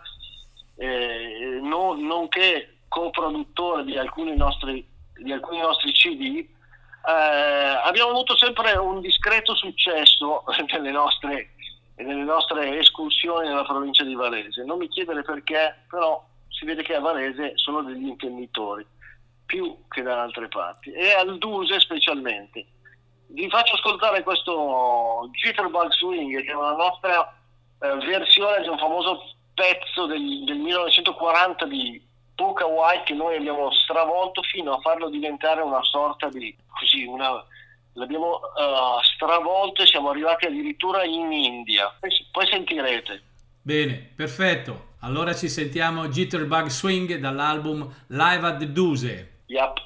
eh, non- nonché coproduttore di alcuni nostri, di alcuni nostri CD, eh, abbiamo avuto sempre un discreto successo nelle nostre, nelle nostre escursioni nella provincia di Varese. Non mi chiedere perché, però si vede che a Varese sono degli intenditori, più che da altre parti, e al Duse specialmente. Vi faccio ascoltare questo Jitterbug Swing, che è una nostra eh, versione di un famoso pezzo del, del 1940 di Puka White che noi abbiamo stravolto fino a farlo diventare una sorta di così una l'abbiamo eh, stravolto e siamo arrivati addirittura in India poi, poi sentirete Bene, perfetto. Allora ci sentiamo Jitterbug Swing dall'album Live at the Duse. Yep.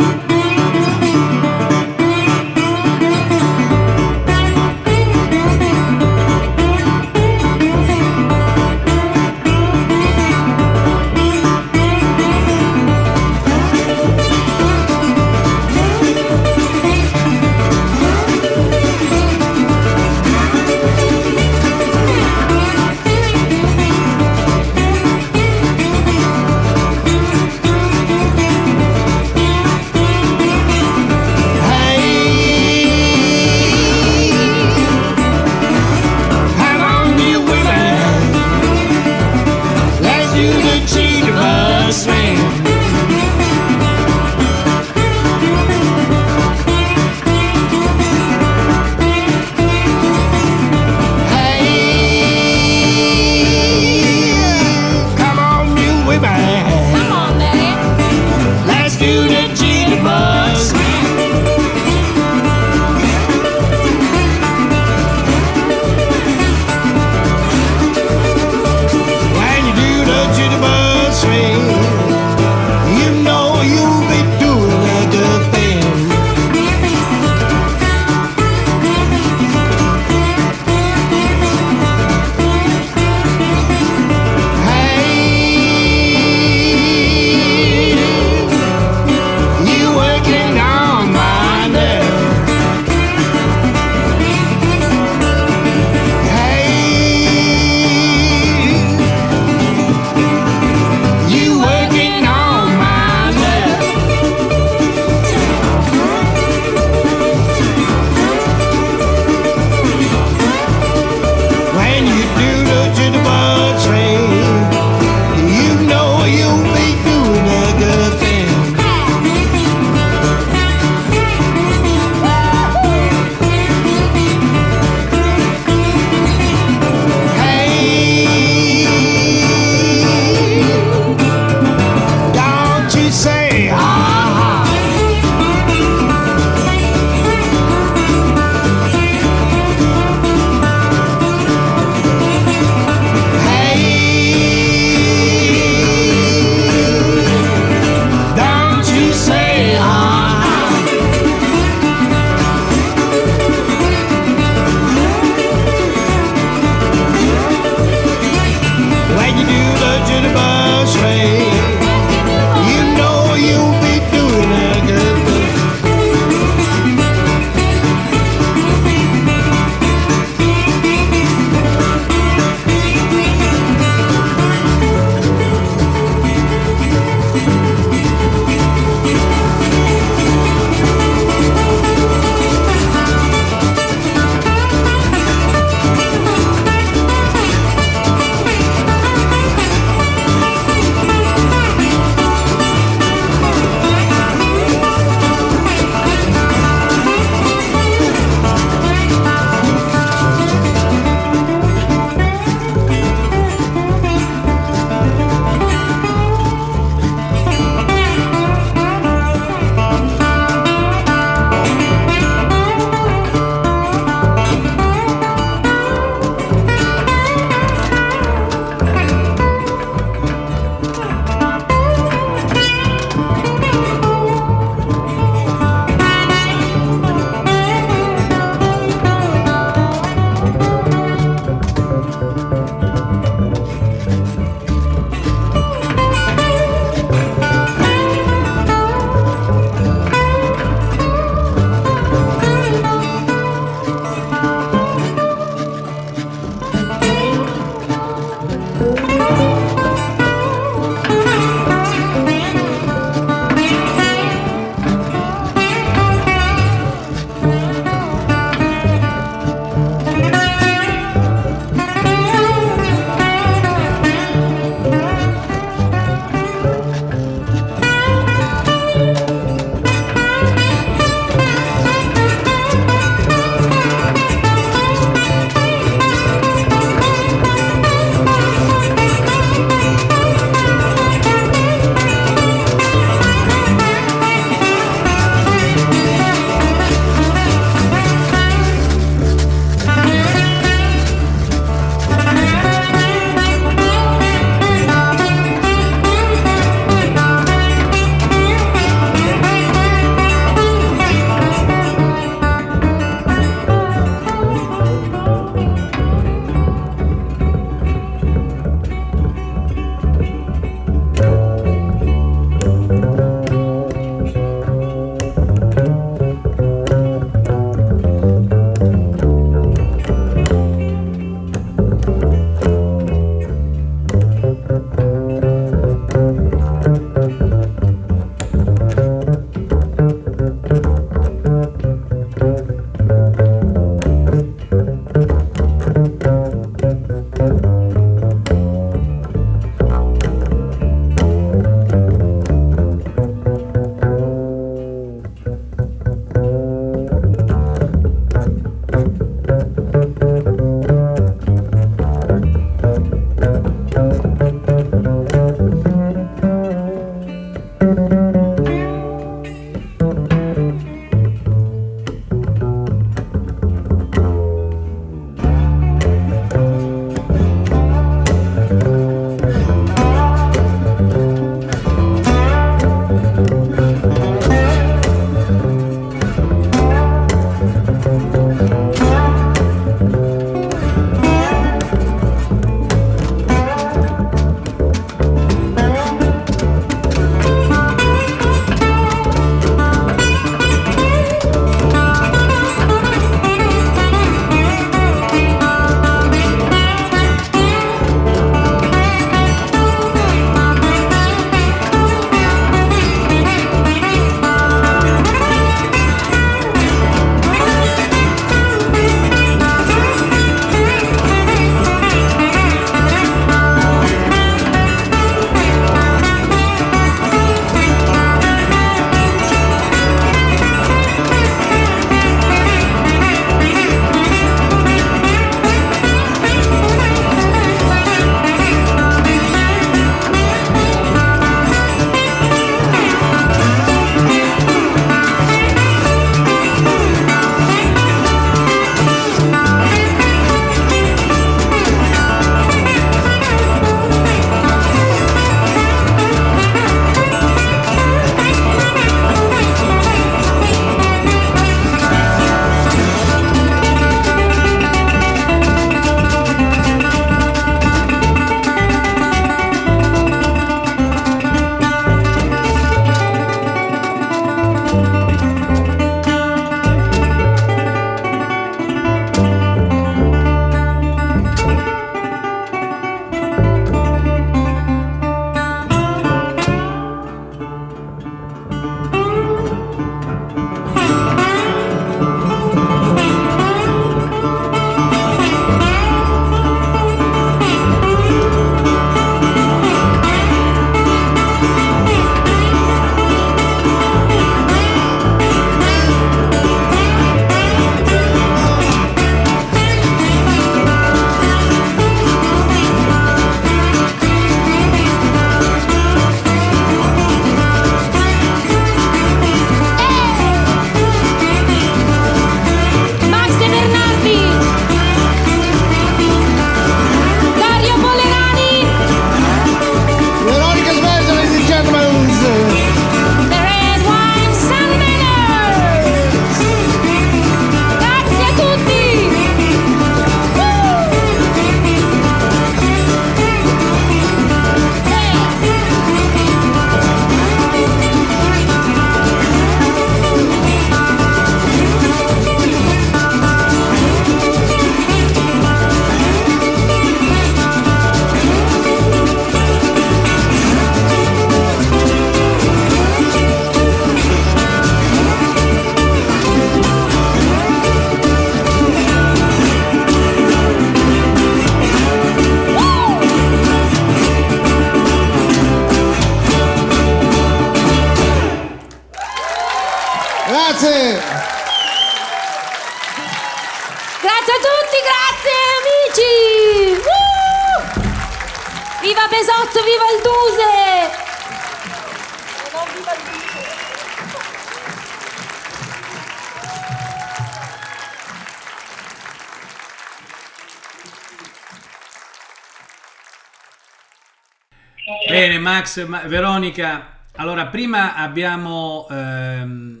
Max, ma- Veronica, allora prima abbiamo, ehm,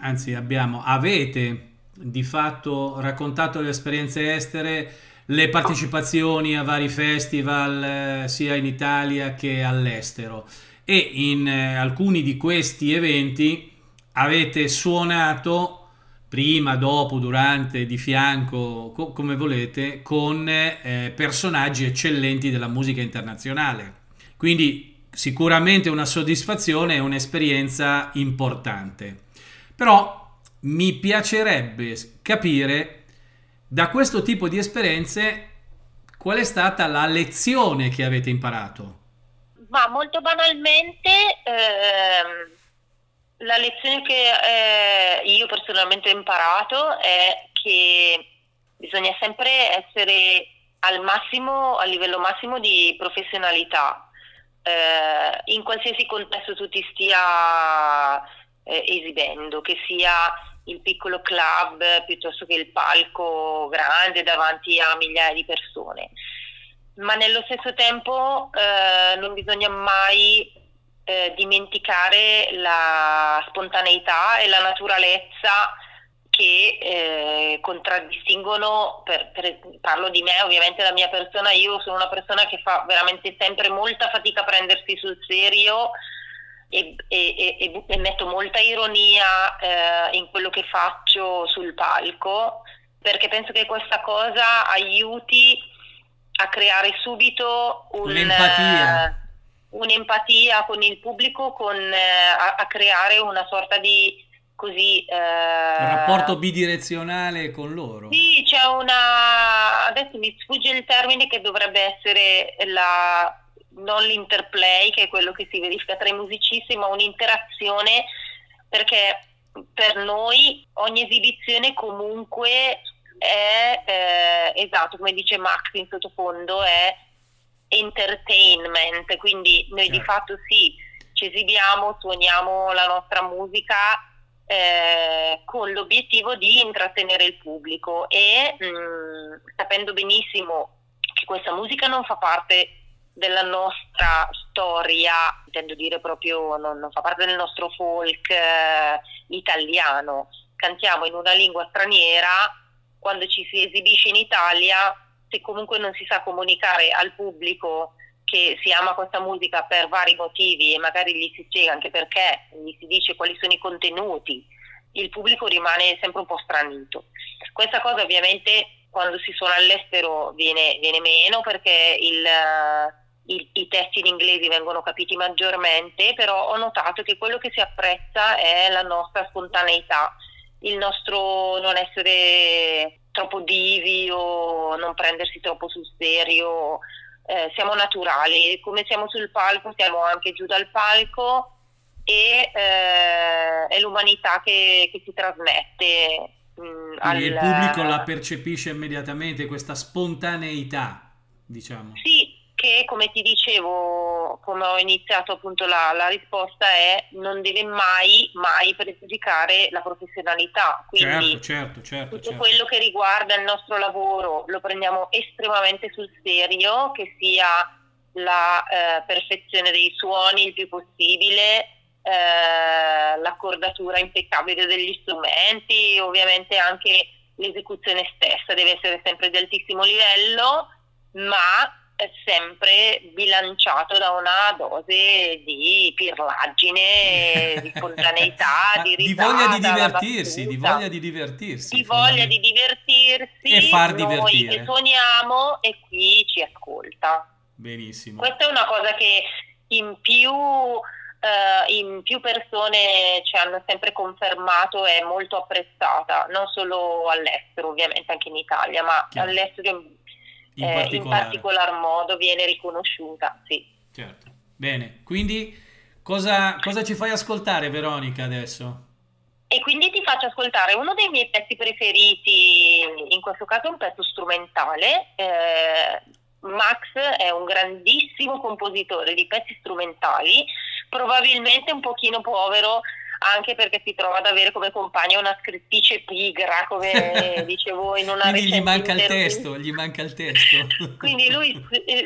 anzi abbiamo, avete di fatto raccontato le esperienze estere, le partecipazioni a vari festival, eh, sia in Italia che all'estero. E in eh, alcuni di questi eventi avete suonato prima, dopo, durante, di fianco, co- come volete, con eh, personaggi eccellenti della musica internazionale. Quindi sicuramente una soddisfazione e un'esperienza importante. Però mi piacerebbe capire da questo tipo di esperienze qual è stata la lezione che avete imparato. Ma molto banalmente, ehm, la lezione che eh, io personalmente ho imparato è che bisogna sempre essere al massimo, a livello massimo di professionalità. Eh, in qualsiasi contesto tu ti stia eh, esibendo, che sia il piccolo club piuttosto che il palco grande davanti a migliaia di persone. Ma nello stesso tempo eh, non bisogna mai eh, dimenticare la spontaneità e la naturalezza che eh, contraddistinguono, per, per- parlo di me ovviamente la mia persona, io sono una persona che fa veramente sempre molta fatica a prendersi sul serio e, e- e- e metto molta ironia eh, in quello che faccio sul palco perché penso che questa cosa aiuti a creare subito un, Un'empatia. eh, un'empatia con il pubblico, con, eh, a, a creare una sorta di così eh, Un rapporto bidirezionale con loro. sì, c'è una. Adesso mi sfugge il termine che dovrebbe essere la. non l'interplay, che è quello che si verifica tra i musicisti, ma un'interazione perché per noi ogni esibizione comunque è eh, esatto, come dice Max in sottofondo, è entertainment, quindi noi di Certo. fatto sì, ci esibiamo, suoniamo la nostra musica eh, con l'obiettivo di intrattenere il pubblico e mh, sapendo benissimo che questa musica non fa parte della nostra storia, intendo dire proprio non, non fa parte del nostro folk eh, italiano, cantiamo in una lingua straniera, quando ci si esibisce in Italia, se comunque non si sa comunicare al pubblico che si ama questa musica per vari motivi e magari gli si spiega anche perché, gli si dice quali sono i contenuti, il pubblico rimane sempre un po' stranito. Questa cosa ovviamente quando si suona all'estero viene, viene meno perché il, il- i testi in inglese vengono capiti maggiormente, però ho notato che quello che si apprezza è la nostra spontaneità, il nostro non essere troppo divi o non prendersi troppo sul serio, eh, siamo naturali, come siamo sul palco siamo anche giù dal palco e eh, è l'umanità che, che si trasmette. mm, Quindi il al- pubblico la percepisce immediatamente, questa spontaneità, diciamo. Sì, che come ti dicevo, come ho iniziato appunto la, la risposta è non deve mai, mai pregiudicare la professionalità. Quindi Certo, certo, certo. tutto certo. quello che riguarda il nostro lavoro lo prendiamo estremamente sul serio, che sia la eh, perfezione dei suoni il più possibile, eh, l'accordatura impeccabile degli strumenti, ovviamente anche l'esecuzione stessa deve essere sempre di altissimo livello, ma sempre bilanciato da una dose di pirlaggine, di spontaneità, di Di risata, voglia di divertirsi, di voglia di divertirsi. di voglia di divertirsi E far noi divertire. che suoniamo e chi ci ascolta. Benissimo. Questa è una cosa che in più, eh, in più persone ci hanno sempre confermato è molto apprezzata, non solo all'estero ovviamente, anche in Italia, ma Chiaro. all'estero in, eh, in particolar modo viene riconosciuta, sì. Certo. Bene, quindi cosa, cosa ci fai ascoltare Veronica adesso? E quindi ti faccio ascoltare uno dei miei pezzi preferiti, in questo caso è un pezzo strumentale. Eh, Max è un grandissimo compositore di pezzi strumentali, probabilmente un pochino povero anche perché si trova ad avere come compagna una scrittrice pigra, come dicevo in una Quindi gli manca il testo, gli manca il testo. Quindi lui,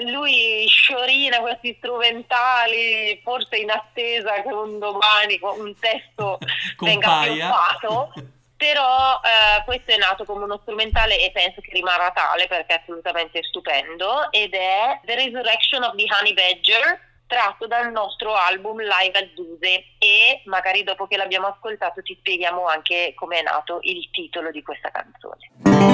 lui sciorina questi strumentali, forse in attesa che un domani un testo venga Compaia. pioppato. Però eh, questo è nato come uno strumentale e penso che rimarrà tale perché è assolutamente stupendo ed è The Resurrection of the Honey Badger tratto dal nostro album Live al Duse e magari dopo che l'abbiamo ascoltato ti spieghiamo anche come è nato il titolo di questa canzone.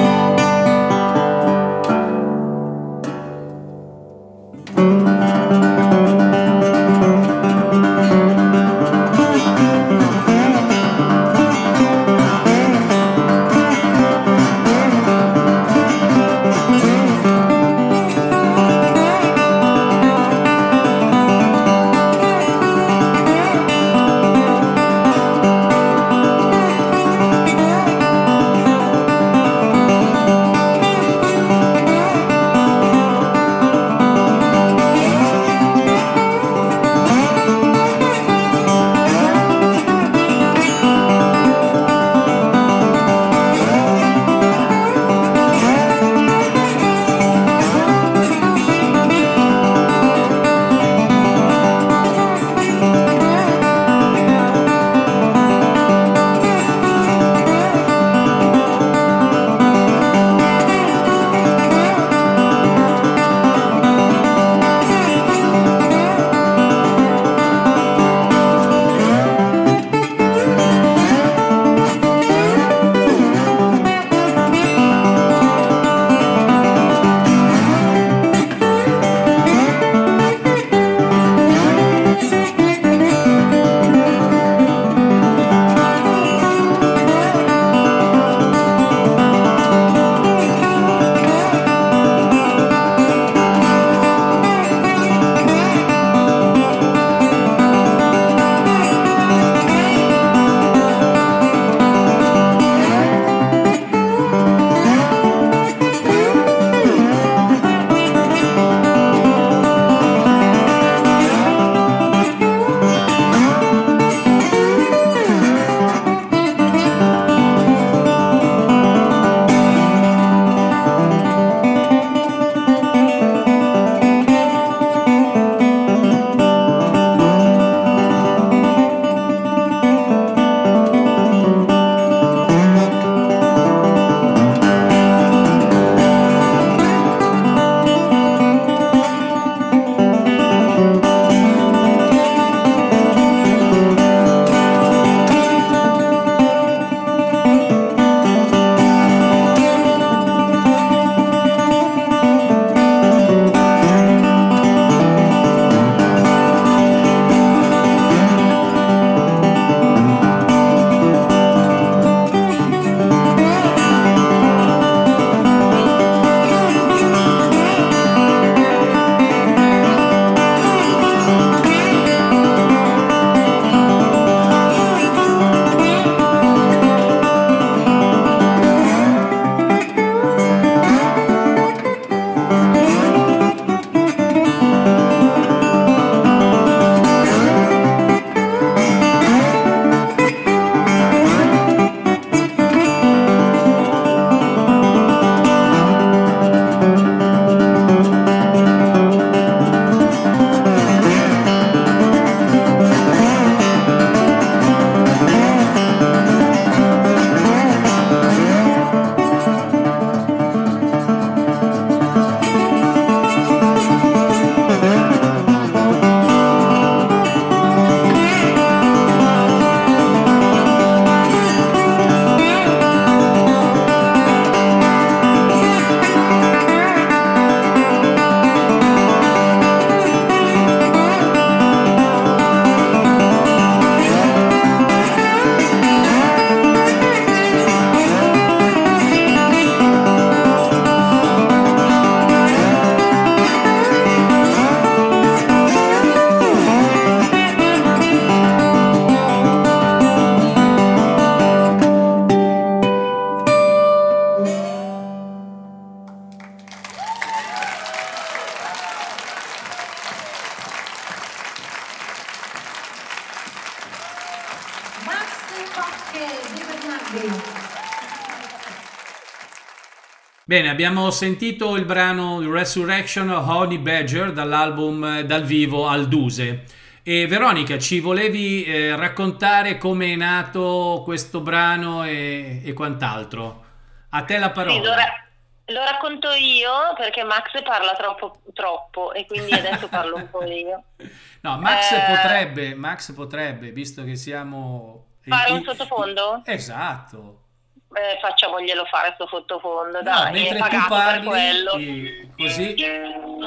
Bene, abbiamo sentito il brano Resurrection Honey Badger dall'album eh, dal vivo al Duse. E Veronica, ci volevi eh, raccontare come è nato questo brano e, e quant'altro? A te la parola. Sì, lo, ra- lo racconto io perché Max parla troppo, troppo e quindi adesso parlo un po' io. No, Max Eh, potrebbe, Max potrebbe, visto che siamo... Fare un sottofondo? Esatto. Eh, facciamoglielo fare sto sottofondo, No, dai, è mentre tu parli, eh, così,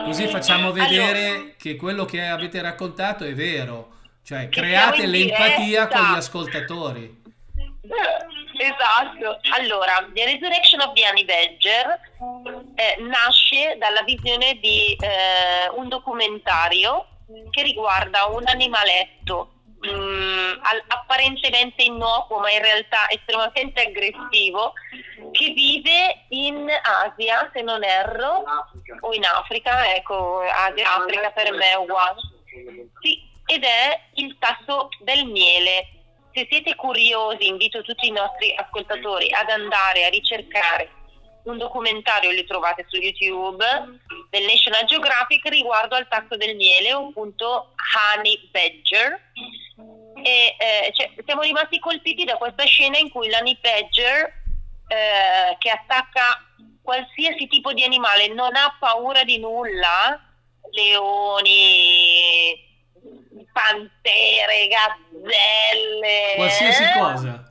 così facciamo vedere Allora, che quello che avete raccontato è vero. Cioè, create l'empatia con gli ascoltatori. Esatto. Allora, The Resurrection of Honey Badger eh, nasce dalla visione di eh, un documentario che riguarda un animaletto mm, al- apparentemente innocuo ma in realtà estremamente aggressivo che vive in Asia, se non erro, o in Africa, ecco, Asia, Africa per me è uguale. Sì, ed è il tasso del miele. Se siete curiosi, invito tutti i nostri ascoltatori ad andare a ricercare un documentario, li trovate su YouTube, del National Geographic riguardo al tasso del miele, appunto Honey Badger. E eh, cioè, siamo rimasti colpiti da questa scena in cui l'Honey Badger, eh, che attacca qualsiasi tipo di animale, non ha paura di nulla, leoni, pantere, gazzelle. Qualsiasi eh? cosa.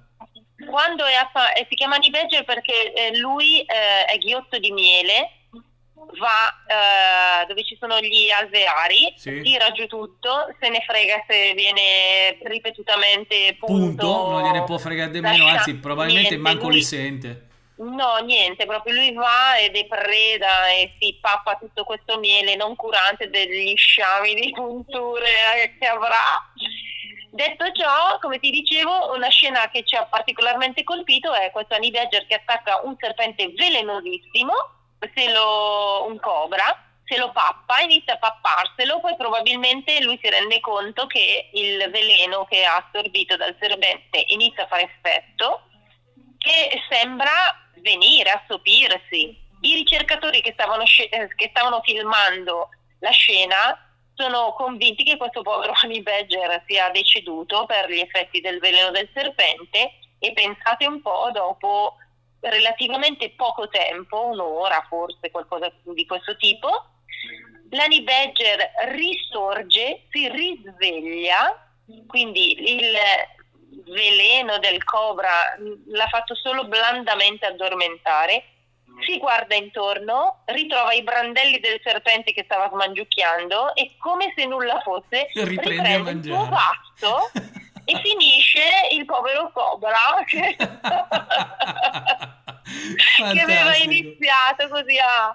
Quando è a fa- eh, si chiama Badger perché eh, lui eh, è ghiotto di miele, va eh, dove ci sono gli alveari, Sì. tira giù tutto, se ne frega se viene ripetutamente punto. Punto, non gliene può fregare di meno, anzi, probabilmente niente, manco lui- li sente. No, niente, proprio lui va e depreda e si pappa tutto questo miele non curante degli sciami di punture eh, che avrà. Detto ciò, come ti dicevo, una scena che ci ha particolarmente colpito è questo Honey Badger che attacca un serpente velenosissimo, se lo, un cobra, se lo pappa, inizia a papparselo, poi probabilmente lui si rende conto che il veleno che ha assorbito dal serpente inizia a fare effetto che sembra venire, assopirsi. I ricercatori che stavano, eh, che stavano filmando la scena sono convinti che questo povero Honey Badger sia deceduto per gli effetti del veleno del serpente e pensate un po' dopo relativamente poco tempo, un'ora forse, qualcosa di questo tipo, l'Honey Badger risorge, si risveglia, quindi il veleno del cobra l'ha fatto solo blandamente addormentare, si guarda intorno, ritrova i brandelli del serpente che stava smangiucchiando e come se nulla fosse Riprende riprende il suo pasto e finisce il povero cobra che, aveva iniziato così a,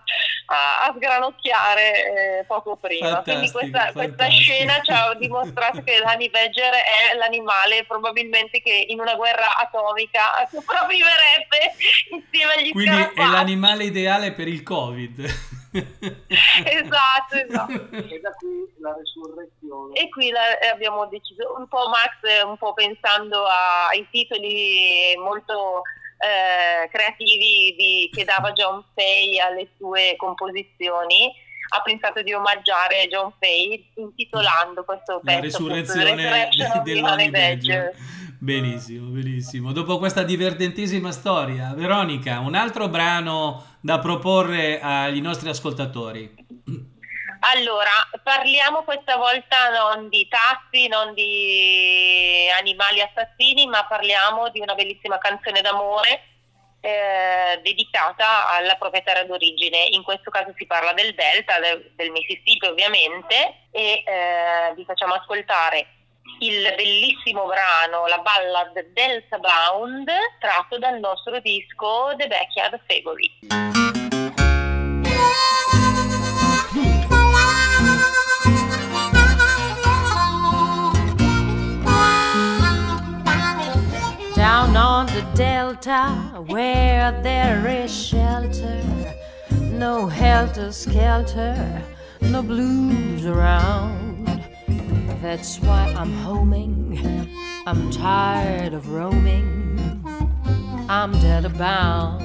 a- a sgranocchiare eh, poco prima. Quindi Fantastico, questa, questa fantastico. scena ci ha dimostrato che l'Honey Badger è l'animale probabilmente che in una guerra atomica sopravviverebbe insieme agli Quindi è scarafaggi. l'animale ideale per il Covid. Esatto, esatto. E da qui la resurrezione. E qui la- eh, abbiamo deciso un po' Max, eh, un po' pensando a- ai titoli molto eh, creativi di- che dava John Fay alle sue composizioni, ha pensato di omaggiare John Fay intitolando questo La pezzo appunto, The resurrezione dell'Honey Honey Badger. Badger. Benissimo, benissimo. Dopo questa divertentissima storia, Veronica, un altro brano da proporre agli nostri ascoltatori. Allora, parliamo questa volta non di tassi, non di animali assassini, ma parliamo di una bellissima canzone d'amore eh, dedicata alla proprietaria d'origine. In questo caso si parla del Delta, del, del Mississippi ovviamente, e eh, vi facciamo ascoltare il bellissimo brano, la ballad Delta Bound, tratto dal nostro disco The Backyard Favorite. On the delta where there is shelter, no helter skelter, no blues around. That's why I'm homing I'm tired of roaming. I'm dead bound.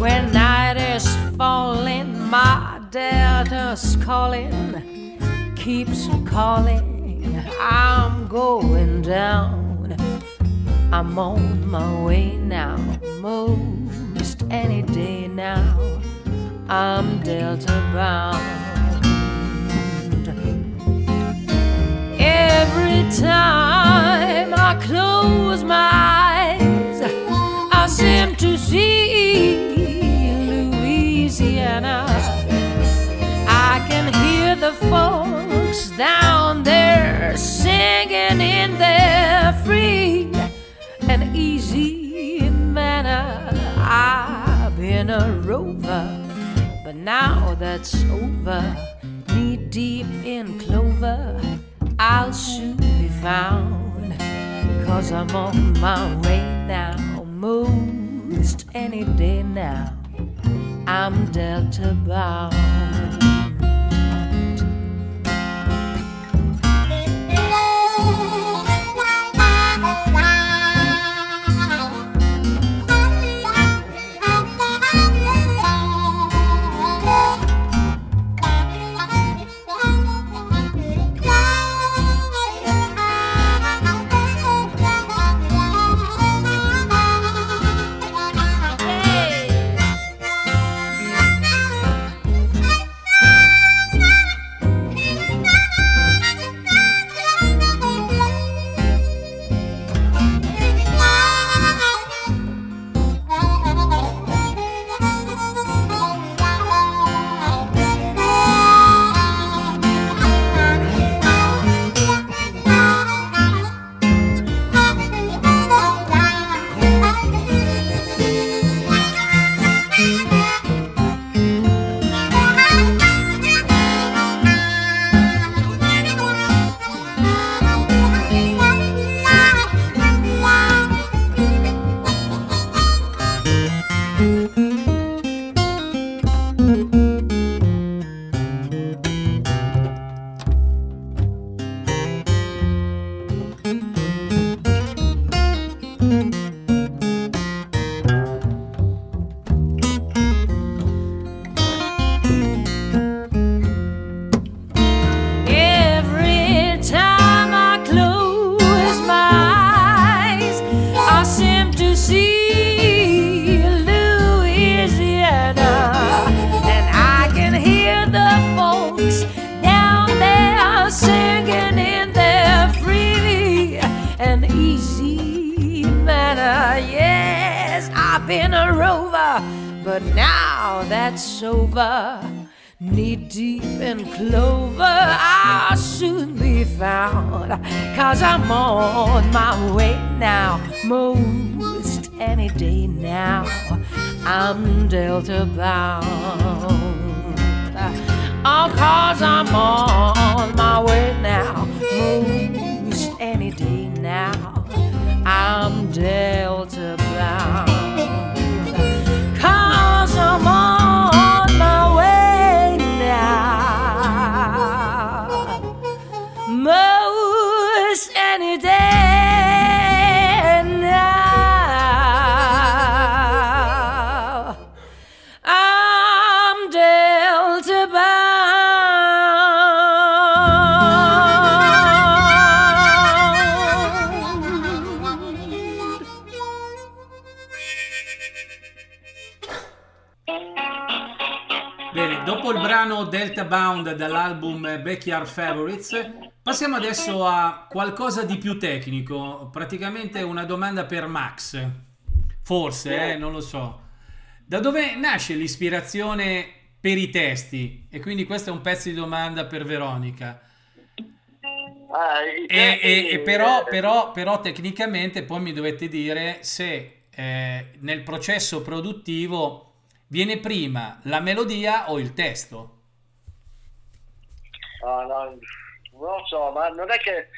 When night is falling, my delta's calling, keeps calling. I'm going down. I'm on my way now, most any day now. I'm delta bound. Every time I close my eyes, I seem to see Louisiana. I can hear the folks down there singing in their free and easy manner. I've been a rover, but now that's over. Knee deep in clover, I'll soon be found. Cause I'm on my way now, most any day now. I'm Delta bound. Backyard Favorites, passiamo adesso a qualcosa di più tecnico, praticamente una domanda per Max. Forse, eh, non lo so. Da dove nasce l'ispirazione per i testi? E quindi questo è un pezzo di domanda per Veronica. Ah, E, e- e però, eh, però- però tecnicamente poi mi dovete dire se eh, nel processo produttivo viene prima la melodia o il testo. Ah, no, non so, ma non è che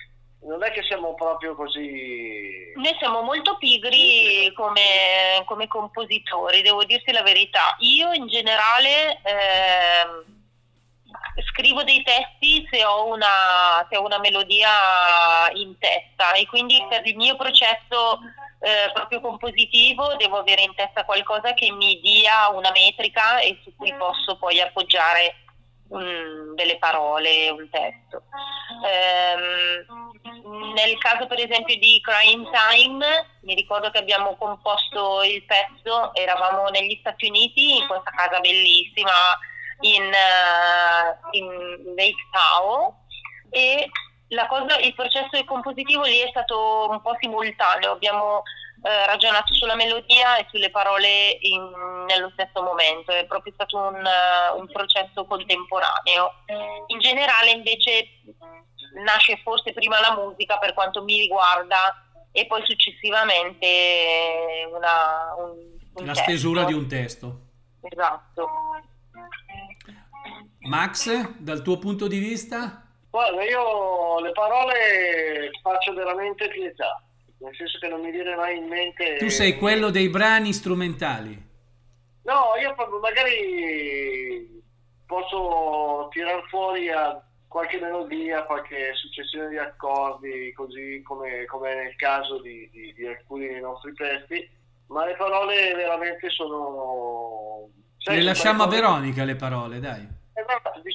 non è che siamo proprio così. Noi siamo molto pigri come, come compositori, devo dirti la verità. Io in generale ehm, scrivo dei testi se ho, una, se ho una melodia in testa e quindi per il mio processo eh, proprio compositivo devo avere in testa qualcosa che mi dia una metrica e su cui posso poi appoggiare un- delle parole, un testo. Ehm, nel caso per esempio di Crime Time, mi ricordo che abbiamo composto il pezzo, eravamo negli Stati Uniti in questa casa bellissima in, eh, in Lake Tahoe e cosa, il processo compositivo lì è stato un po' simultaneo, abbiamo eh, ragionato sulla melodia e sulle parole in- nello stesso momento, è proprio stato un, eh, un processo contemporaneo. In generale invece nasce forse prima la musica per quanto mi riguarda e poi successivamente una, un, un La testo. stesura di un testo. Esatto. Max, dal tuo punto di vista? Guarda, io le parole faccio veramente pietà, nel senso che non mi viene mai in mente... Tu sei quello dei brani strumentali. No, io magari posso tirar fuori a qualche melodia, qualche successione di accordi, così come, come nel caso di, di- di alcuni dei nostri testi, ma le parole veramente sono... sai, Le lasciamo a Veronica le parole, dai.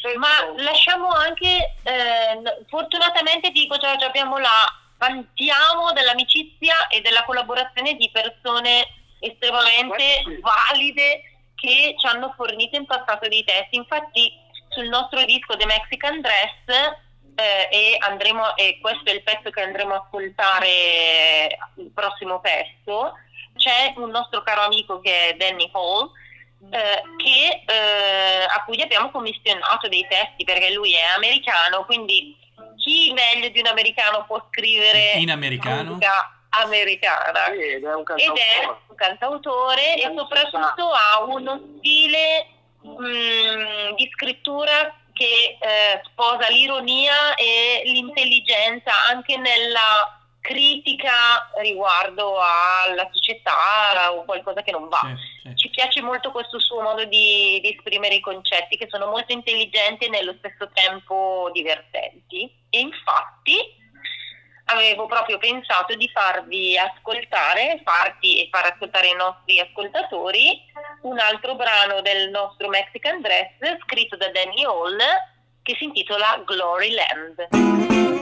Solito Ma lasciamo anche, eh, fortunatamente dico, cioè, cioè, abbiamo la, vantiamo dell'amicizia e della collaborazione di persone estremamente valide che ci hanno fornito in passato dei testi. Infatti sul nostro disco The Mexican Dress eh, e andremo, e questo è il pezzo che andremo a ascoltare il prossimo pezzo, c'è un nostro caro amico che è Danny Hall eh, che, eh, a cui abbiamo commissionato dei testi perché lui è americano, quindi chi meglio di un americano può scrivere In americano? musica americana? Sì, ed è un Ed è cantautore. un cantautore e soprattutto ha uno stile mm, di scrittura che eh, sposa l'ironia e l'intelligenza anche nella critica riguardo alla società o qualcosa che non va. Sì, sì. Ci piace molto questo suo modo di, di esprimere i concetti che sono molto intelligenti e nello stesso tempo divertenti. E infatti avevo proprio pensato di farvi ascoltare, farti e far ascoltare ai nostri ascoltatori un altro brano del nostro Mexican Dress scritto da Danny Hall che si intitola Glory Land.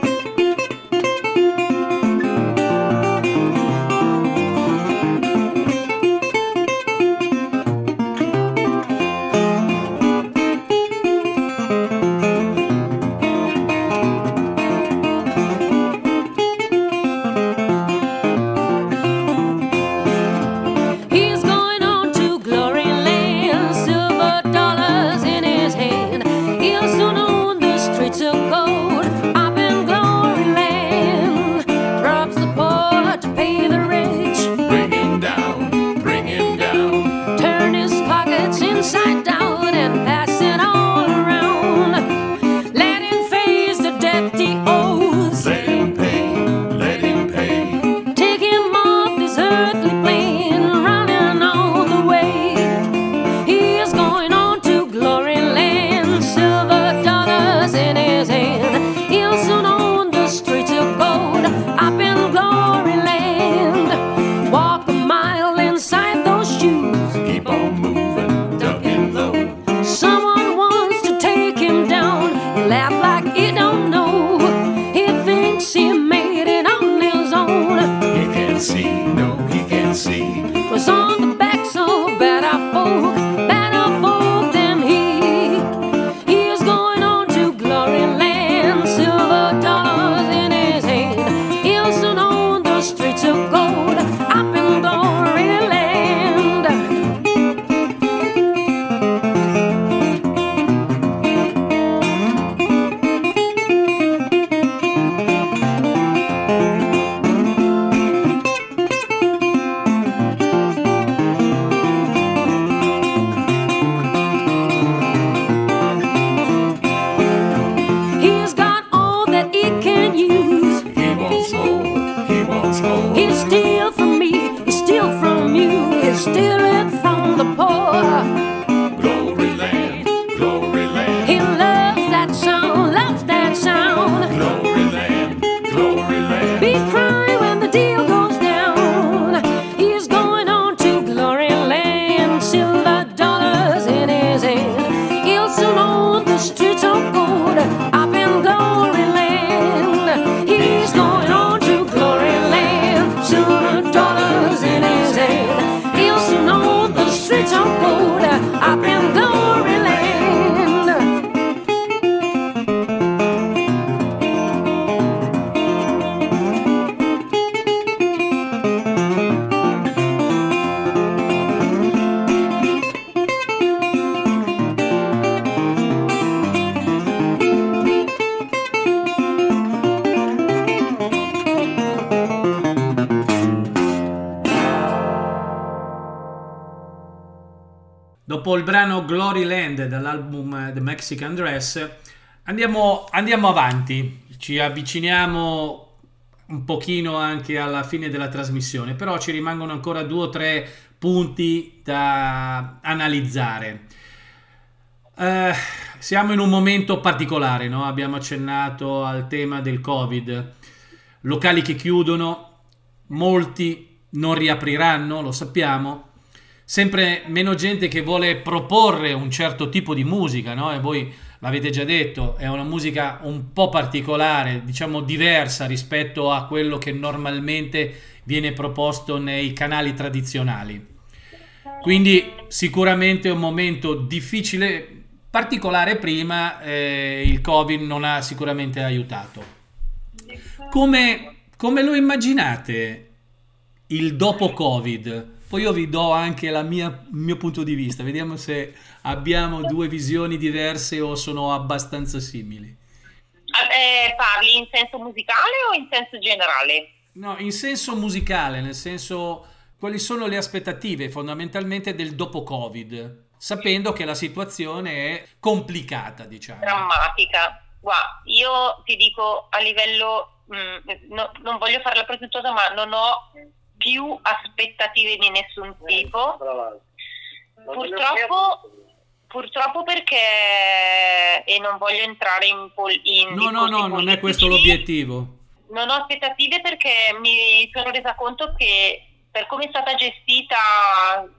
Dopo il brano Glory Land dall'album eh, The Mexican Dress, andiamo, andiamo avanti, ci avviciniamo un pochino anche alla fine della trasmissione, però ci rimangono ancora due o tre punti da analizzare. Eh, siamo in un momento particolare, no? abbiamo accennato al tema del Covid, locali che chiudono, molti non riapriranno, lo sappiamo, sempre meno gente che vuole proporre un certo tipo di musica, no? E voi l'avete già detto, è una musica un po' particolare, diciamo diversa rispetto a quello che normalmente viene proposto nei canali tradizionali. Quindi sicuramente è un momento difficile, particolare prima, eh, il Covid non ha sicuramente aiutato. Come, come lo immaginate il dopo Covid? Poi io vi do anche mia, il mio punto di vista, vediamo se abbiamo due visioni diverse o sono abbastanza simili. Eh, parli in senso musicale o in senso generale? No, in senso musicale, nel senso quali sono le aspettative fondamentalmente del dopo Covid, sapendo che la situazione è complicata, diciamo. Drammatica. Guarda, io ti dico a livello, mh, mm, no, non voglio fare la presuntuosa, ma non ho più aspettative di nessun tipo. Purtroppo, purtroppo perché, e non voglio entrare in... Pol- in no, no, no, non è questo l'obiettivo. Non ho aspettative perché mi sono resa conto che per come è stata gestita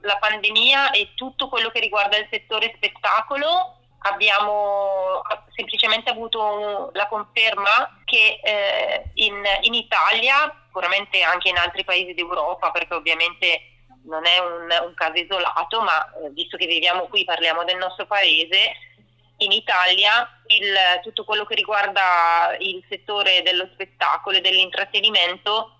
la pandemia e tutto quello che riguarda il settore spettacolo, abbiamo semplicemente avuto la conferma che eh, in, in, Italia, sicuramente anche in altri paesi d'Europa, perché ovviamente non è un, un caso isolato, ma eh, visto che viviamo qui, parliamo del nostro paese, in Italia il, tutto quello che riguarda il settore dello spettacolo e dell'intrattenimento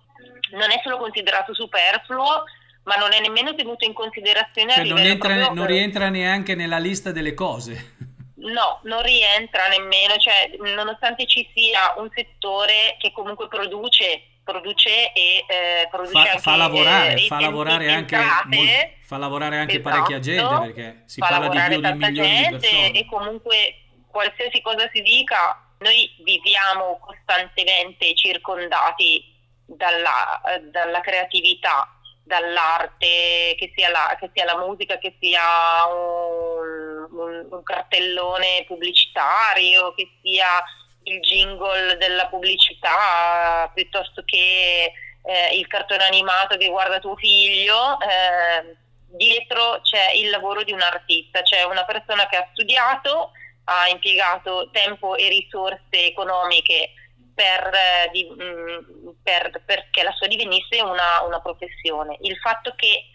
non è solo considerato superfluo, ma non è nemmeno tenuto in considerazione cioè, non, entra, non rientra neanche nella lista delle cose. No, non rientra nemmeno, cioè, nonostante ci sia un settore che comunque produce, produce e eh, produce fa, anche, fa lavorare, eh, fa, lavorare anche entrate, fa lavorare anche esatto, parecchia gente perché si parla di più di milioni gente, di persone. E comunque qualsiasi cosa si dica, noi viviamo costantemente circondati dalla, dalla creatività dall'arte, che sia, la, che sia la musica, che sia un, un, un, cartellone pubblicitario, che sia il jingle della pubblicità, piuttosto che eh, il cartone animato che guarda tuo figlio. Eh, dietro c'è il lavoro di un artista, c'è una persona che ha studiato, ha impiegato tempo e risorse economiche per, eh, di, mm, per, perché la sua divenisse una, una professione. Il fatto che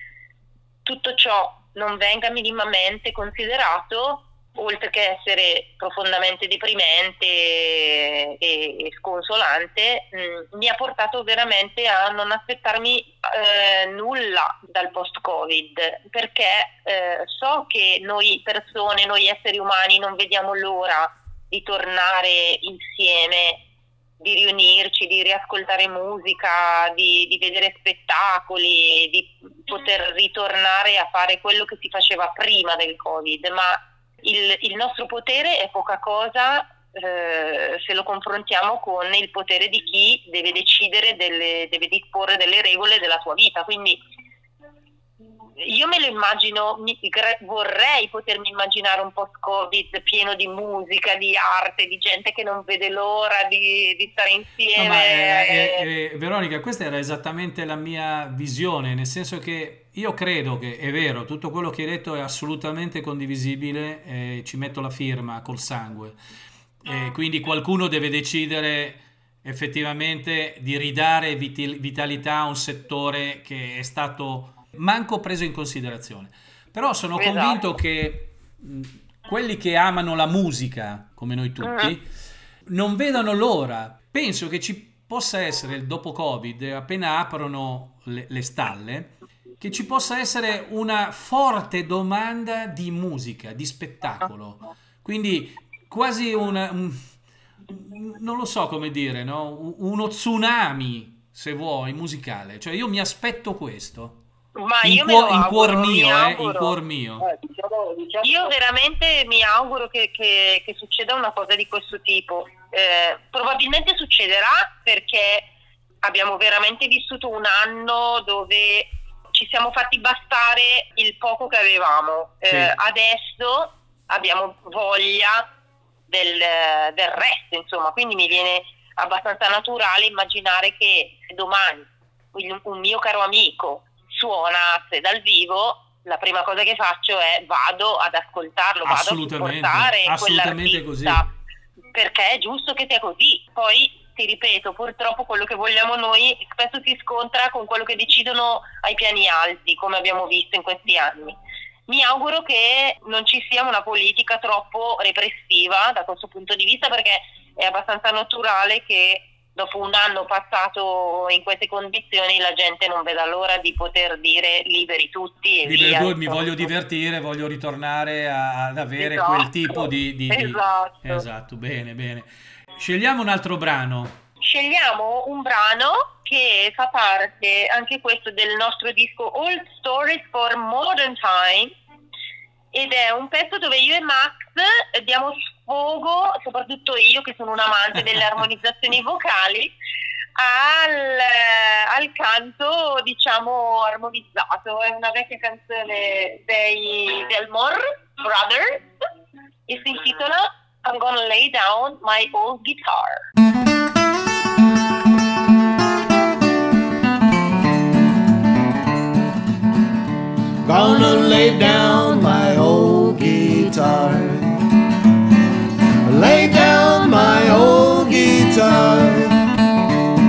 tutto ciò non venga minimamente considerato oltre che essere profondamente deprimente e, e sconsolante, mh, mm, mi ha portato veramente a non aspettarmi eh, nulla dal post-Covid, perché eh, so che noi persone, noi esseri umani non vediamo l'ora di tornare insieme di riunirci, di riascoltare musica, di, di, vedere spettacoli, di poter ritornare a fare quello che si faceva prima del Covid, ma il, il nostro potere è poca cosa eh, se lo confrontiamo con il potere di chi deve decidere, delle, deve disporre delle regole della sua vita. Quindi io me lo immagino, vorrei potermi immaginare un post-Covid pieno di musica, di arte, di gente che non vede l'ora di, di stare insieme. No, è, è, è, Veronica, questa era esattamente la mia visione, nel senso che io credo che è vero, tutto quello che hai detto è assolutamente condivisibile, eh, ci metto la firma col sangue. Eh, quindi qualcuno deve decidere effettivamente di ridare vitalità a un settore che è stato manco preso in considerazione. Però sono esatto. convinto che mh, quelli che amano la musica, come noi tutti, uh-huh. non vedono l'ora. Penso che ci possa essere il dopo Covid, appena aprono le, le stalle, che ci possa essere una forte domanda di musica, di spettacolo. Quindi quasi una, un, non lo so come dire, no? uno tsunami, se vuoi, musicale. Cioè io mi aspetto questo. Ma in, io cuor, in cuor mio, eh, in cuor mio. Eh, diciamo diciamo, Io veramente mi auguro che, che- che succeda una cosa di questo tipo. Eh, probabilmente succederà perché abbiamo veramente vissuto un anno dove ci siamo fatti bastare il poco che avevamo. Eh, Sì. Adesso abbiamo voglia del, del resto, insomma, quindi mi viene abbastanza naturale immaginare che domani un, un mio caro amico suonasse dal vivo, la prima cosa che faccio è vado ad ascoltarlo, vado a supportare assolutamente quell'artista, perché è giusto che sia così. Poi ti ripeto, purtroppo quello che vogliamo noi spesso si scontra con quello che decidono ai piani alti, come abbiamo visto in questi anni. Mi auguro che non ci sia una politica troppo repressiva da questo punto di vista perché è abbastanza naturale che dopo un anno passato in queste condizioni la gente non veda l'ora di poter dire liberi tutti e Libero via. due, mi voglio divertire, voglio ritornare a- ad avere Esatto. quel tipo di... di- di- Esatto. Esatto, bene, bene. Scegliamo un altro brano. Scegliamo un brano che fa parte anche questo del nostro disco Old Stories for Modern Times ed è un pezzo dove io e Max diamo sfogo, soprattutto io che sono un amante delle armonizzazioni vocali, al, al canto diciamo armonizzato. È una vecchia canzone dei Delmore Brothers e si intitola I'm Gonna Lay Down My Old Guitar. Gonna lay down I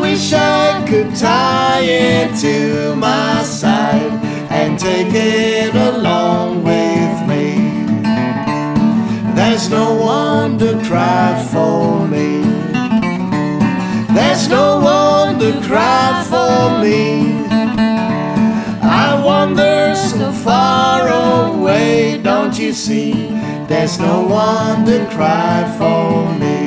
wish I could tie it to my side and take it along with me. There's no one to cry for me. There's no one to cry for me. I wander so far away, don't you see? There's no one to cry for me.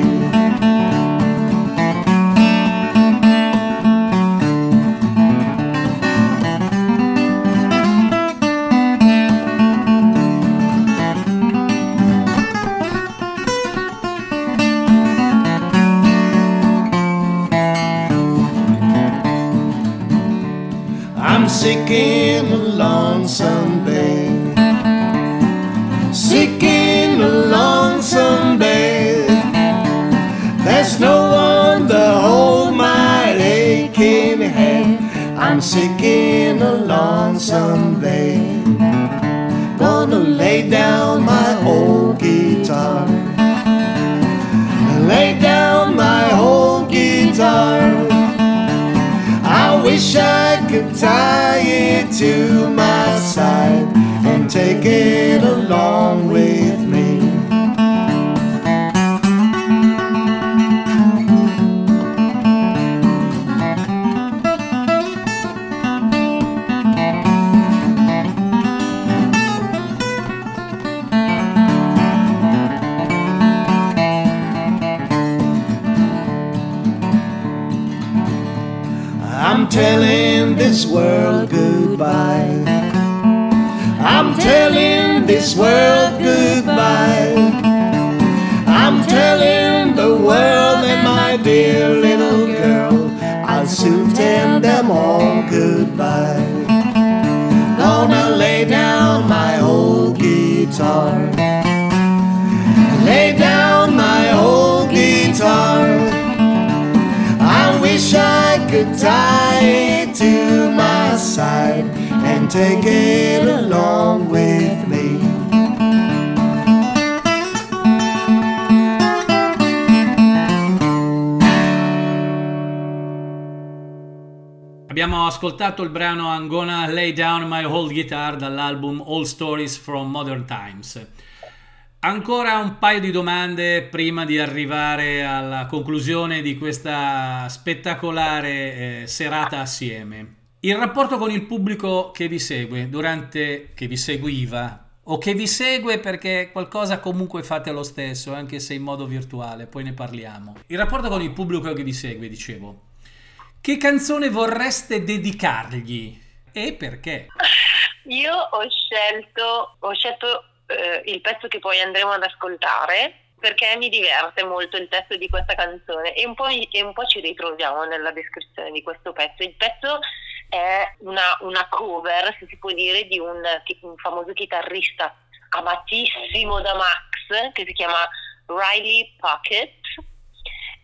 In a lonesome bay. Gonna lay down my old guitar. Lay down my old guitar. I wish I could tie it to my side and take it along with this world goodbye. I'm telling this world goodbye. I'm telling the world and my dear little girl, I'll soon tell them all goodbye. Gonna lay down my old guitar. Lay down my old guitar. I wish I could tie to my side and take it along with me. Abbiamo ascoltato il brano I'm Gonna Lay Down My Old Guitar dall'album All Stories from Modern Times. Ancora un paio di domande prima di arrivare alla conclusione di questa spettacolare eh, serata assieme. Il rapporto con il pubblico che vi segue durante che vi seguiva o che vi segue perché qualcosa comunque fate lo stesso, anche se in modo virtuale, poi ne parliamo. Il rapporto con il pubblico che vi segue, dicevo. Che canzone vorreste dedicargli e perché? Io ho scelto, ho scelto eh, il pezzo che poi andremo ad ascoltare perché mi diverte molto il testo di questa canzone e un po', e un po ci ritroviamo nella descrizione di questo pezzo. Il pezzo è una, una cover, se si può dire, di un, un famoso chitarrista amatissimo da Max che si chiama Riley Puckett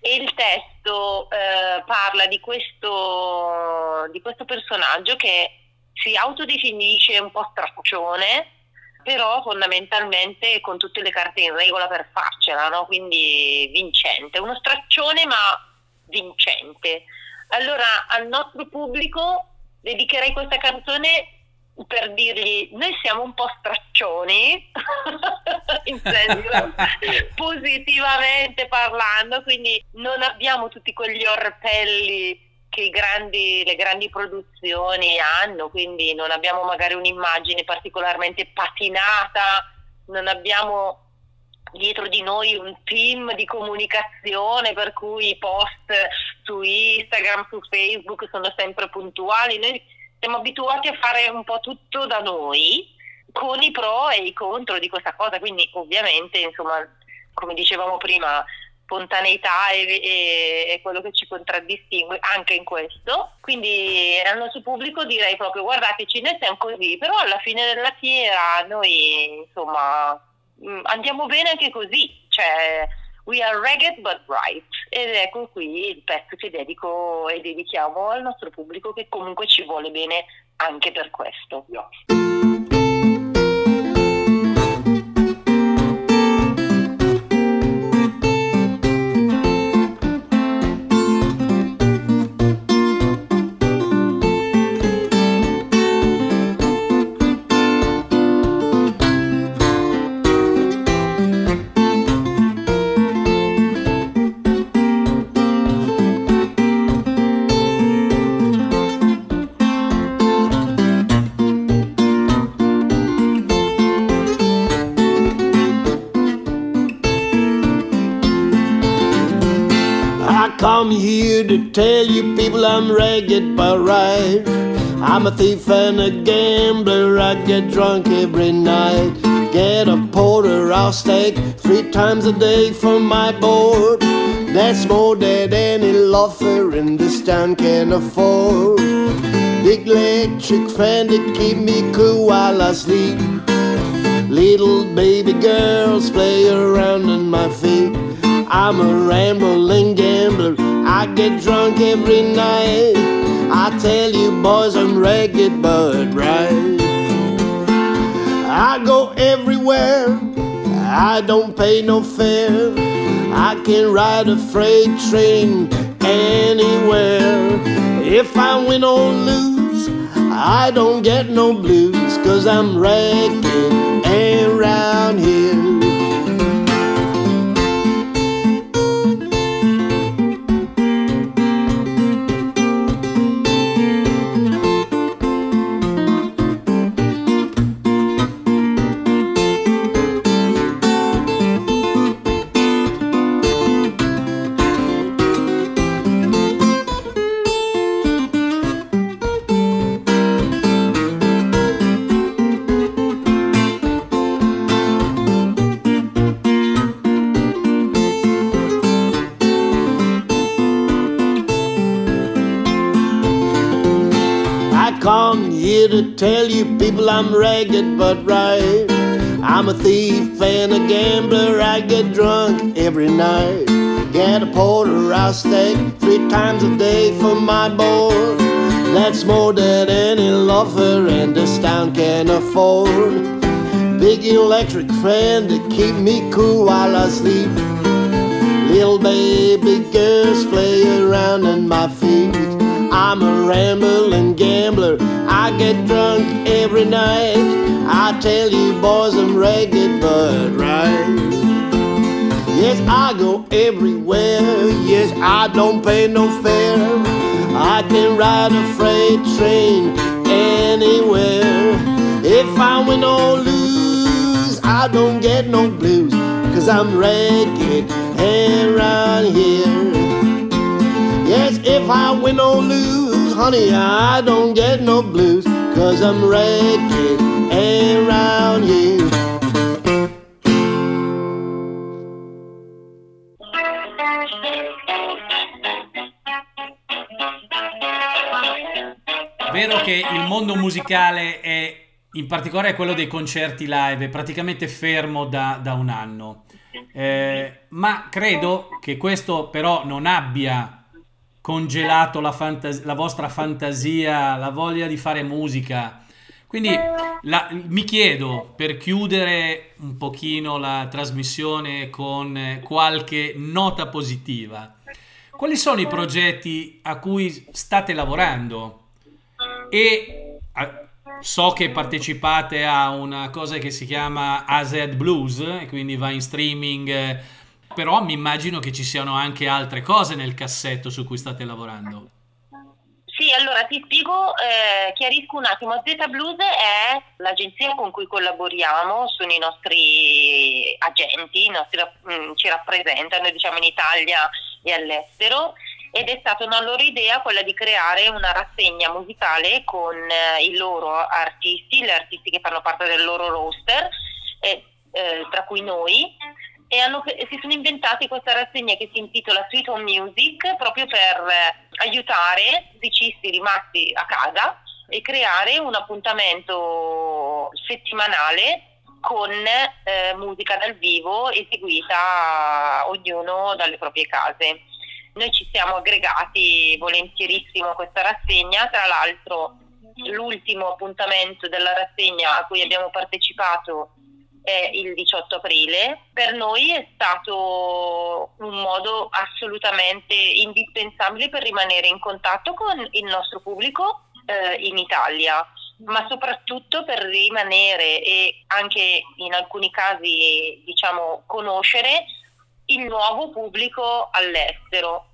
e il testo eh, parla di questo, di questo personaggio che si autodefinisce un po' straccione però fondamentalmente con tutte le carte in regola per farcela, no? quindi vincente, uno straccione ma vincente. Allora al nostro pubblico dedicherei questa canzone per dirgli noi siamo un po' straccioni, in senso positivamente parlando, quindi non abbiamo tutti quegli orpelli che grandi, le grandi produzioni hanno, quindi non abbiamo magari un'immagine particolarmente patinata, non abbiamo dietro di noi un team di comunicazione per cui i post su Instagram, su Facebook sono sempre puntuali. Noi siamo abituati a fare un po' tutto da noi con i pro e i contro di questa cosa, quindi ovviamente, insomma, come dicevamo prima, spontaneità è, quello che ci contraddistingue anche in questo. Quindi al nostro pubblico direi proprio guardateci, noi siamo così, però alla fine della fiera noi insomma mm, andiamo bene anche così, cioè we are ragged but right ed ecco qui il pezzo che dedico e dedichiamo al nostro pubblico che comunque ci vuole bene anche per questo. Yeah. To tell you people I'm ragged but right. I'm a thief and a gambler, I get drunk every night. Get a porter, I'll steak three times a day for my board. That's more than any loafer in this town can afford. Big electric fan to keep me cool while I sleep. Little baby girls play around in my feet. I'm a rambling gambler. I get drunk every night. I tell you, boys, I'm ragged but right. I go everywhere. I don't pay no fare. I can ride a freight train anywhere. If I win or lose, I don't get no blues, cause I'm ragged around here. Tell you people I'm ragged but right. I'm a thief and a gambler, I get drunk every night. Get a porter, I'll stay three times a day for my board. That's more than any loafer in this town can afford. Big electric fan to keep me cool while I sleep. Little baby girls play around in my feet. I'm a rambling gambler. I get drunk every night. I tell you, boys, I'm ragged but right. Yes, I go everywhere. Yes, I don't pay no fare. I can ride a freight train anywhere. If I win or lose, I don't get no blues. Cause I'm ragged around here. If I win or lose, honey, I don't get no blues. cause I'm ready around you. Vero che il mondo musicale è, in particolare quello dei concerti live, è praticamente fermo da, da un anno. Eh, ma credo che questo però non abbia congelato la, fantas- la vostra fantasia, la voglia di fare musica. Quindi la- mi chiedo, per chiudere un pochino la trasmissione con qualche nota positiva, quali sono i progetti a cui state lavorando? E eh, so che partecipate a una cosa che si chiama AZ Blues, quindi va in streaming, però mi immagino che ci siano anche altre cose nel cassetto su cui state lavorando. Sì, allora ti spiego, eh, chiarisco un attimo. Z Blues è l'agenzia con cui collaboriamo, sono i nostri agenti, i nostri, mm, ci rappresentano diciamo, in Italia e all'estero ed è stata una loro idea quella di creare una rassegna musicale con eh, i loro artisti, gli artisti che fanno parte del loro roster, eh, tra cui noi, e hanno, si sono inventati questa rassegna che si intitola Sweet Home Music proprio per eh, aiutare musicisti rimasti a casa e creare un appuntamento settimanale con eh, musica dal vivo eseguita ognuno dalle proprie case. Noi ci siamo aggregati volentierissimo a questa rassegna, tra l'altro l'ultimo appuntamento della rassegna a cui abbiamo partecipato è il 18 aprile. Per noi è stato un modo assolutamente indispensabile per rimanere in contatto con il nostro pubblico eh, in Italia, ma soprattutto per rimanere e anche in alcuni casi diciamo conoscere il nuovo pubblico all'estero,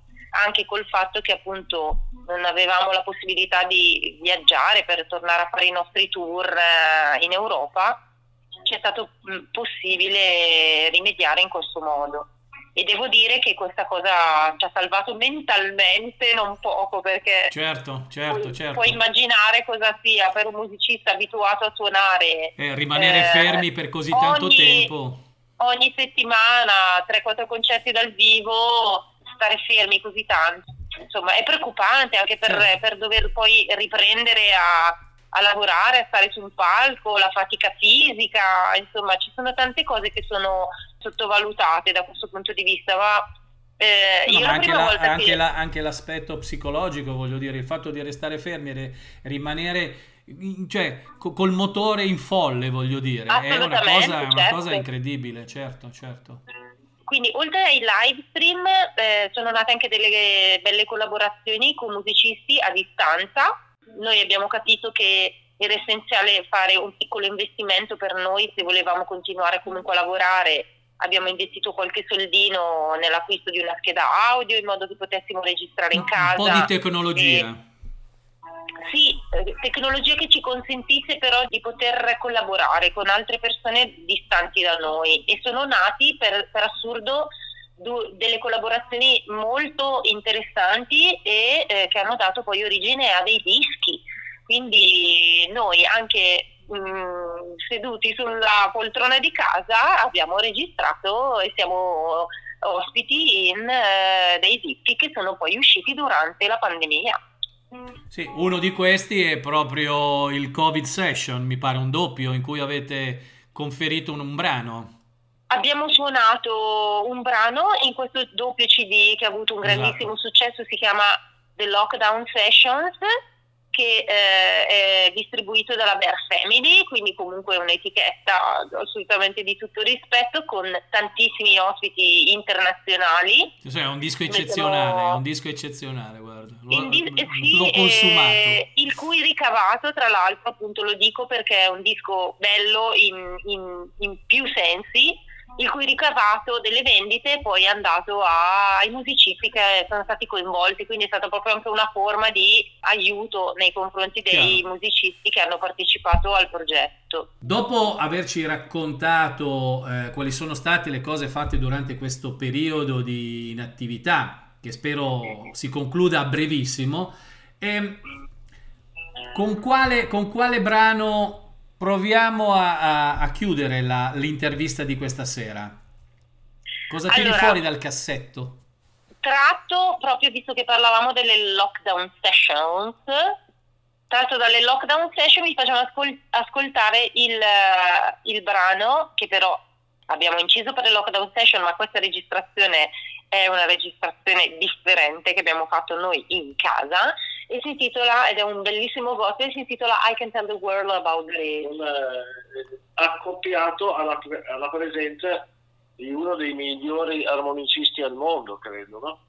anche col fatto che appunto non avevamo la possibilità di viaggiare per tornare a fare i nostri tour eh, in Europa, ci è stato possibile rimediare in questo modo. E devo dire che questa cosa ci ha salvato mentalmente non poco perché Certo, certo, puoi, certo. puoi immaginare cosa sia per un musicista abituato a suonare. Eh, rimanere eh, fermi per così tanto ogni- tempo. ogni settimana 3-4 concerti dal vivo, stare fermi così tanto. Insomma, è preoccupante anche per, Certo. per dover poi riprendere a, a lavorare, a stare sul palco, la fatica fisica, insomma, ci sono tante cose che sono sottovalutate da questo punto di vista, ma eh, No, la anche, la- anche che... la- anche l'aspetto psicologico, voglio dire, il fatto di restare fermi e rimanere cioè, co- col motore in folle, voglio dire, è una cosa, è una certo. cosa incredibile, certo, certo. Quindi oltre ai live stream eh, sono nate anche delle belle collaborazioni con musicisti a distanza. Noi abbiamo capito che era essenziale fare un piccolo investimento per noi se volevamo continuare comunque a lavorare. Abbiamo investito qualche soldino nell'acquisto di una scheda audio in modo che potessimo registrare in Un casa. po' di tecnologia. Sì, eh, tecnologia che ci consentisse però di poter collaborare con altre persone distanti da noi e sono nati per, per assurdo du- delle collaborazioni molto interessanti e eh, che hanno dato poi origine a dei dischi. Quindi noi anche mh, seduti sulla poltrona di casa abbiamo registrato e siamo ospiti in eh, dei dischi che sono poi usciti durante la pandemia. Sì, uno di questi è proprio il Covid Session, mi pare un doppio in cui avete conferito un, un brano. Abbiamo suonato un brano in questo doppio CD che ha avuto un Esatto. grandissimo successo, si chiama The Lockdown Sessions, che eh, è distribuito dalla Bear Family, quindi comunque un'etichetta assolutamente di tutto rispetto, con tantissimi ospiti internazionali. Cioè, è un disco eccezionale, è un disco eccezionale, guarda. L'ho, In dis- sì, l'ho consumato. eh, il cui ricavato, tra l'altro, appunto lo dico perché è un disco bello in, in- in più sensi, il cui ricavato delle vendite poi è andato a- ai musicisti che sono stati coinvolti, quindi è stata proprio anche una forma di aiuto nei confronti dei Chiaro. musicisti che hanno partecipato al progetto. Dopo averci raccontato eh, quali sono state le cose fatte durante questo periodo di inattività, che spero si concluda a brevissimo, ehm, con quale, con quale brano proviamo a, a- a chiudere la- l'intervista di questa sera? Cosa tiri Allora- fuori dal cassetto? tratto proprio visto che parlavamo delle lockdown sessions tratto dalle lockdown session vi facciamo ascol- ascoltare il, eh, il brano che però abbiamo inciso per le lockdown session ma questa registrazione è una registrazione differente che abbiamo fatto noi in casa e si intitola ed è un bellissimo gospel si intitola I Can Tell the World About the Con, eh, accoppiato alla, alla presenza di uno dei migliori armonicisti al mondo, credo, no?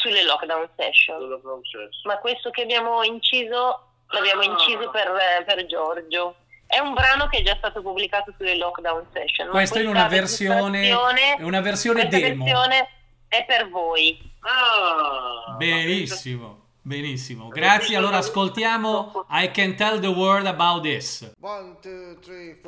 sulle lockdown session Quello francese. ma questo che abbiamo inciso l'abbiamo Ah. inciso per, eh, per Giorgio. È un brano che è già stato pubblicato sulle lockdown session. ma Questa è una versione, è una versione questa demo. versione è per voi. Ah, Benissimo, benissimo. Grazie. Allora ascoltiamo I Can Tell the World About This. One, two, three,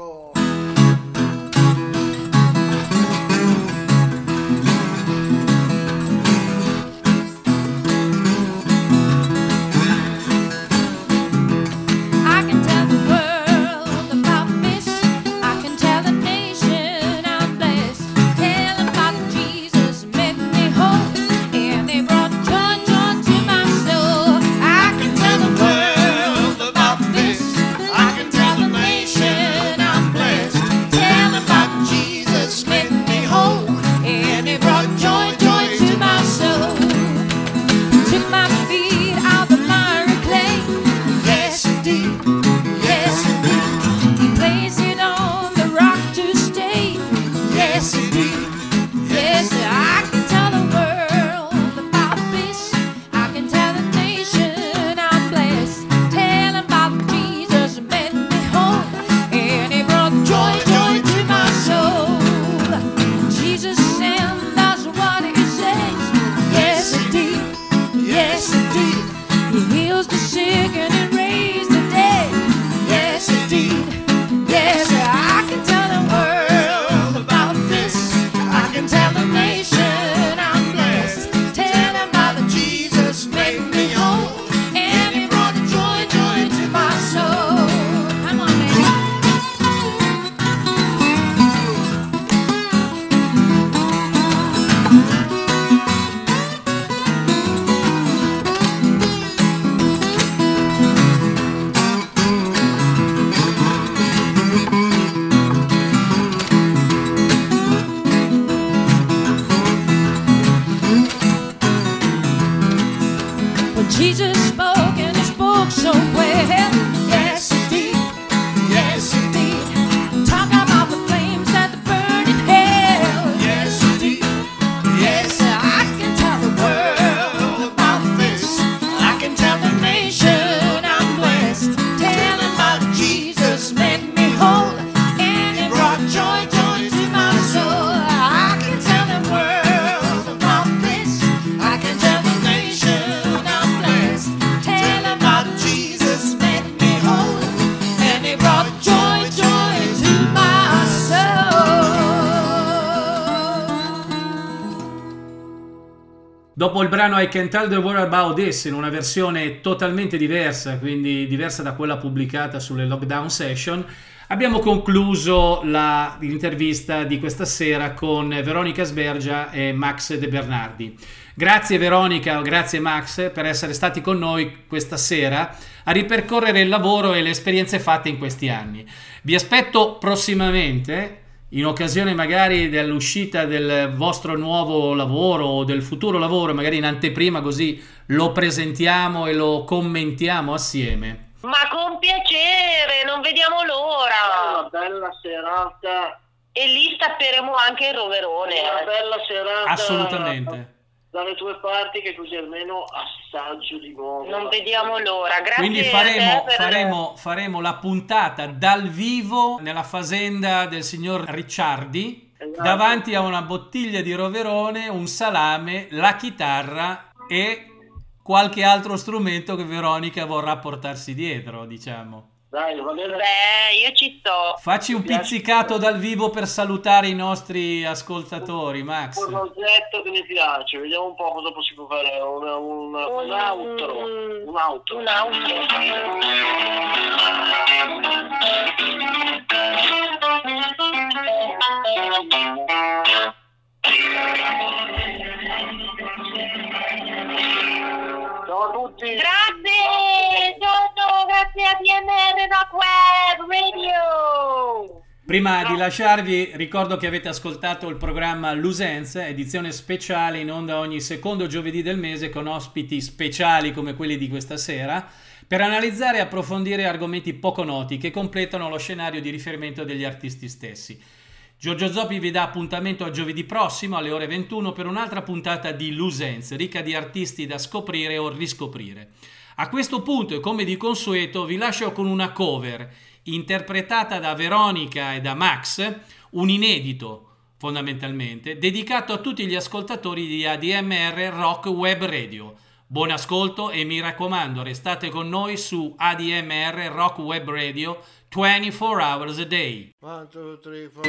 I Can Tell the World About This in una versione totalmente diversa, quindi diversa da quella pubblicata sulle lockdown session, abbiamo concluso la- l'intervista di questa sera con Veronica Sbergia e Max De Bernardi. Grazie Veronica, grazie Max per essere stati con noi questa sera a ripercorrere il lavoro e le esperienze fatte in questi anni. Vi aspetto prossimamente in occasione magari dell'uscita del vostro nuovo lavoro o del futuro lavoro, magari in anteprima così lo presentiamo e lo commentiamo assieme. Ma con piacere, non vediamo Una l'ora. bella serata, E lì stapperemo anche il roverone. una eh. bella serata Assolutamente. Dalle tue parti che così almeno assaggio di nuovo. Non vediamo l'ora. Grazie Quindi a te faremo, per- faremo, faremo la puntata dal vivo nella fazenda del signor Ricciardi Esatto. davanti a una bottiglia di roverone, un salame, la chitarra e qualche altro strumento che Veronica vorrà portarsi dietro, diciamo. Dai, bene? Beh, io ci sto. Facci un pizzicato dal vivo per salutare i nostri ascoltatori, Un Max. progetto che mi piace, vediamo un po' cosa si può fare. Un, un, un outro. Un outro. Un outro. Ciao a tutti. Grazie, Giorgio, grazie a DMR Rock Web Radio. Prima di lasciarvi, ricordo che avete ascoltato il programma Lusense, edizione speciale in onda ogni secondo giovedì del mese con ospiti speciali come quelli di questa sera, per analizzare e approfondire argomenti poco noti che completano lo scenario di riferimento degli artisti stessi. Giorgio Zoppi vi dà appuntamento a giovedì prossimo alle ore 21 per un'altra puntata di Lusense, ricca di artisti da scoprire o riscoprire. A questo punto e come di consueto vi lascio con una cover interpretata da Veronica e da Max, un inedito fondamentalmente, dedicato a tutti gli ascoltatori di ADMR Rock Web Radio. Buon ascolto e mi raccomando restate con noi su ADMR Rock Web Radio 24 hours a day. One, two, three, four.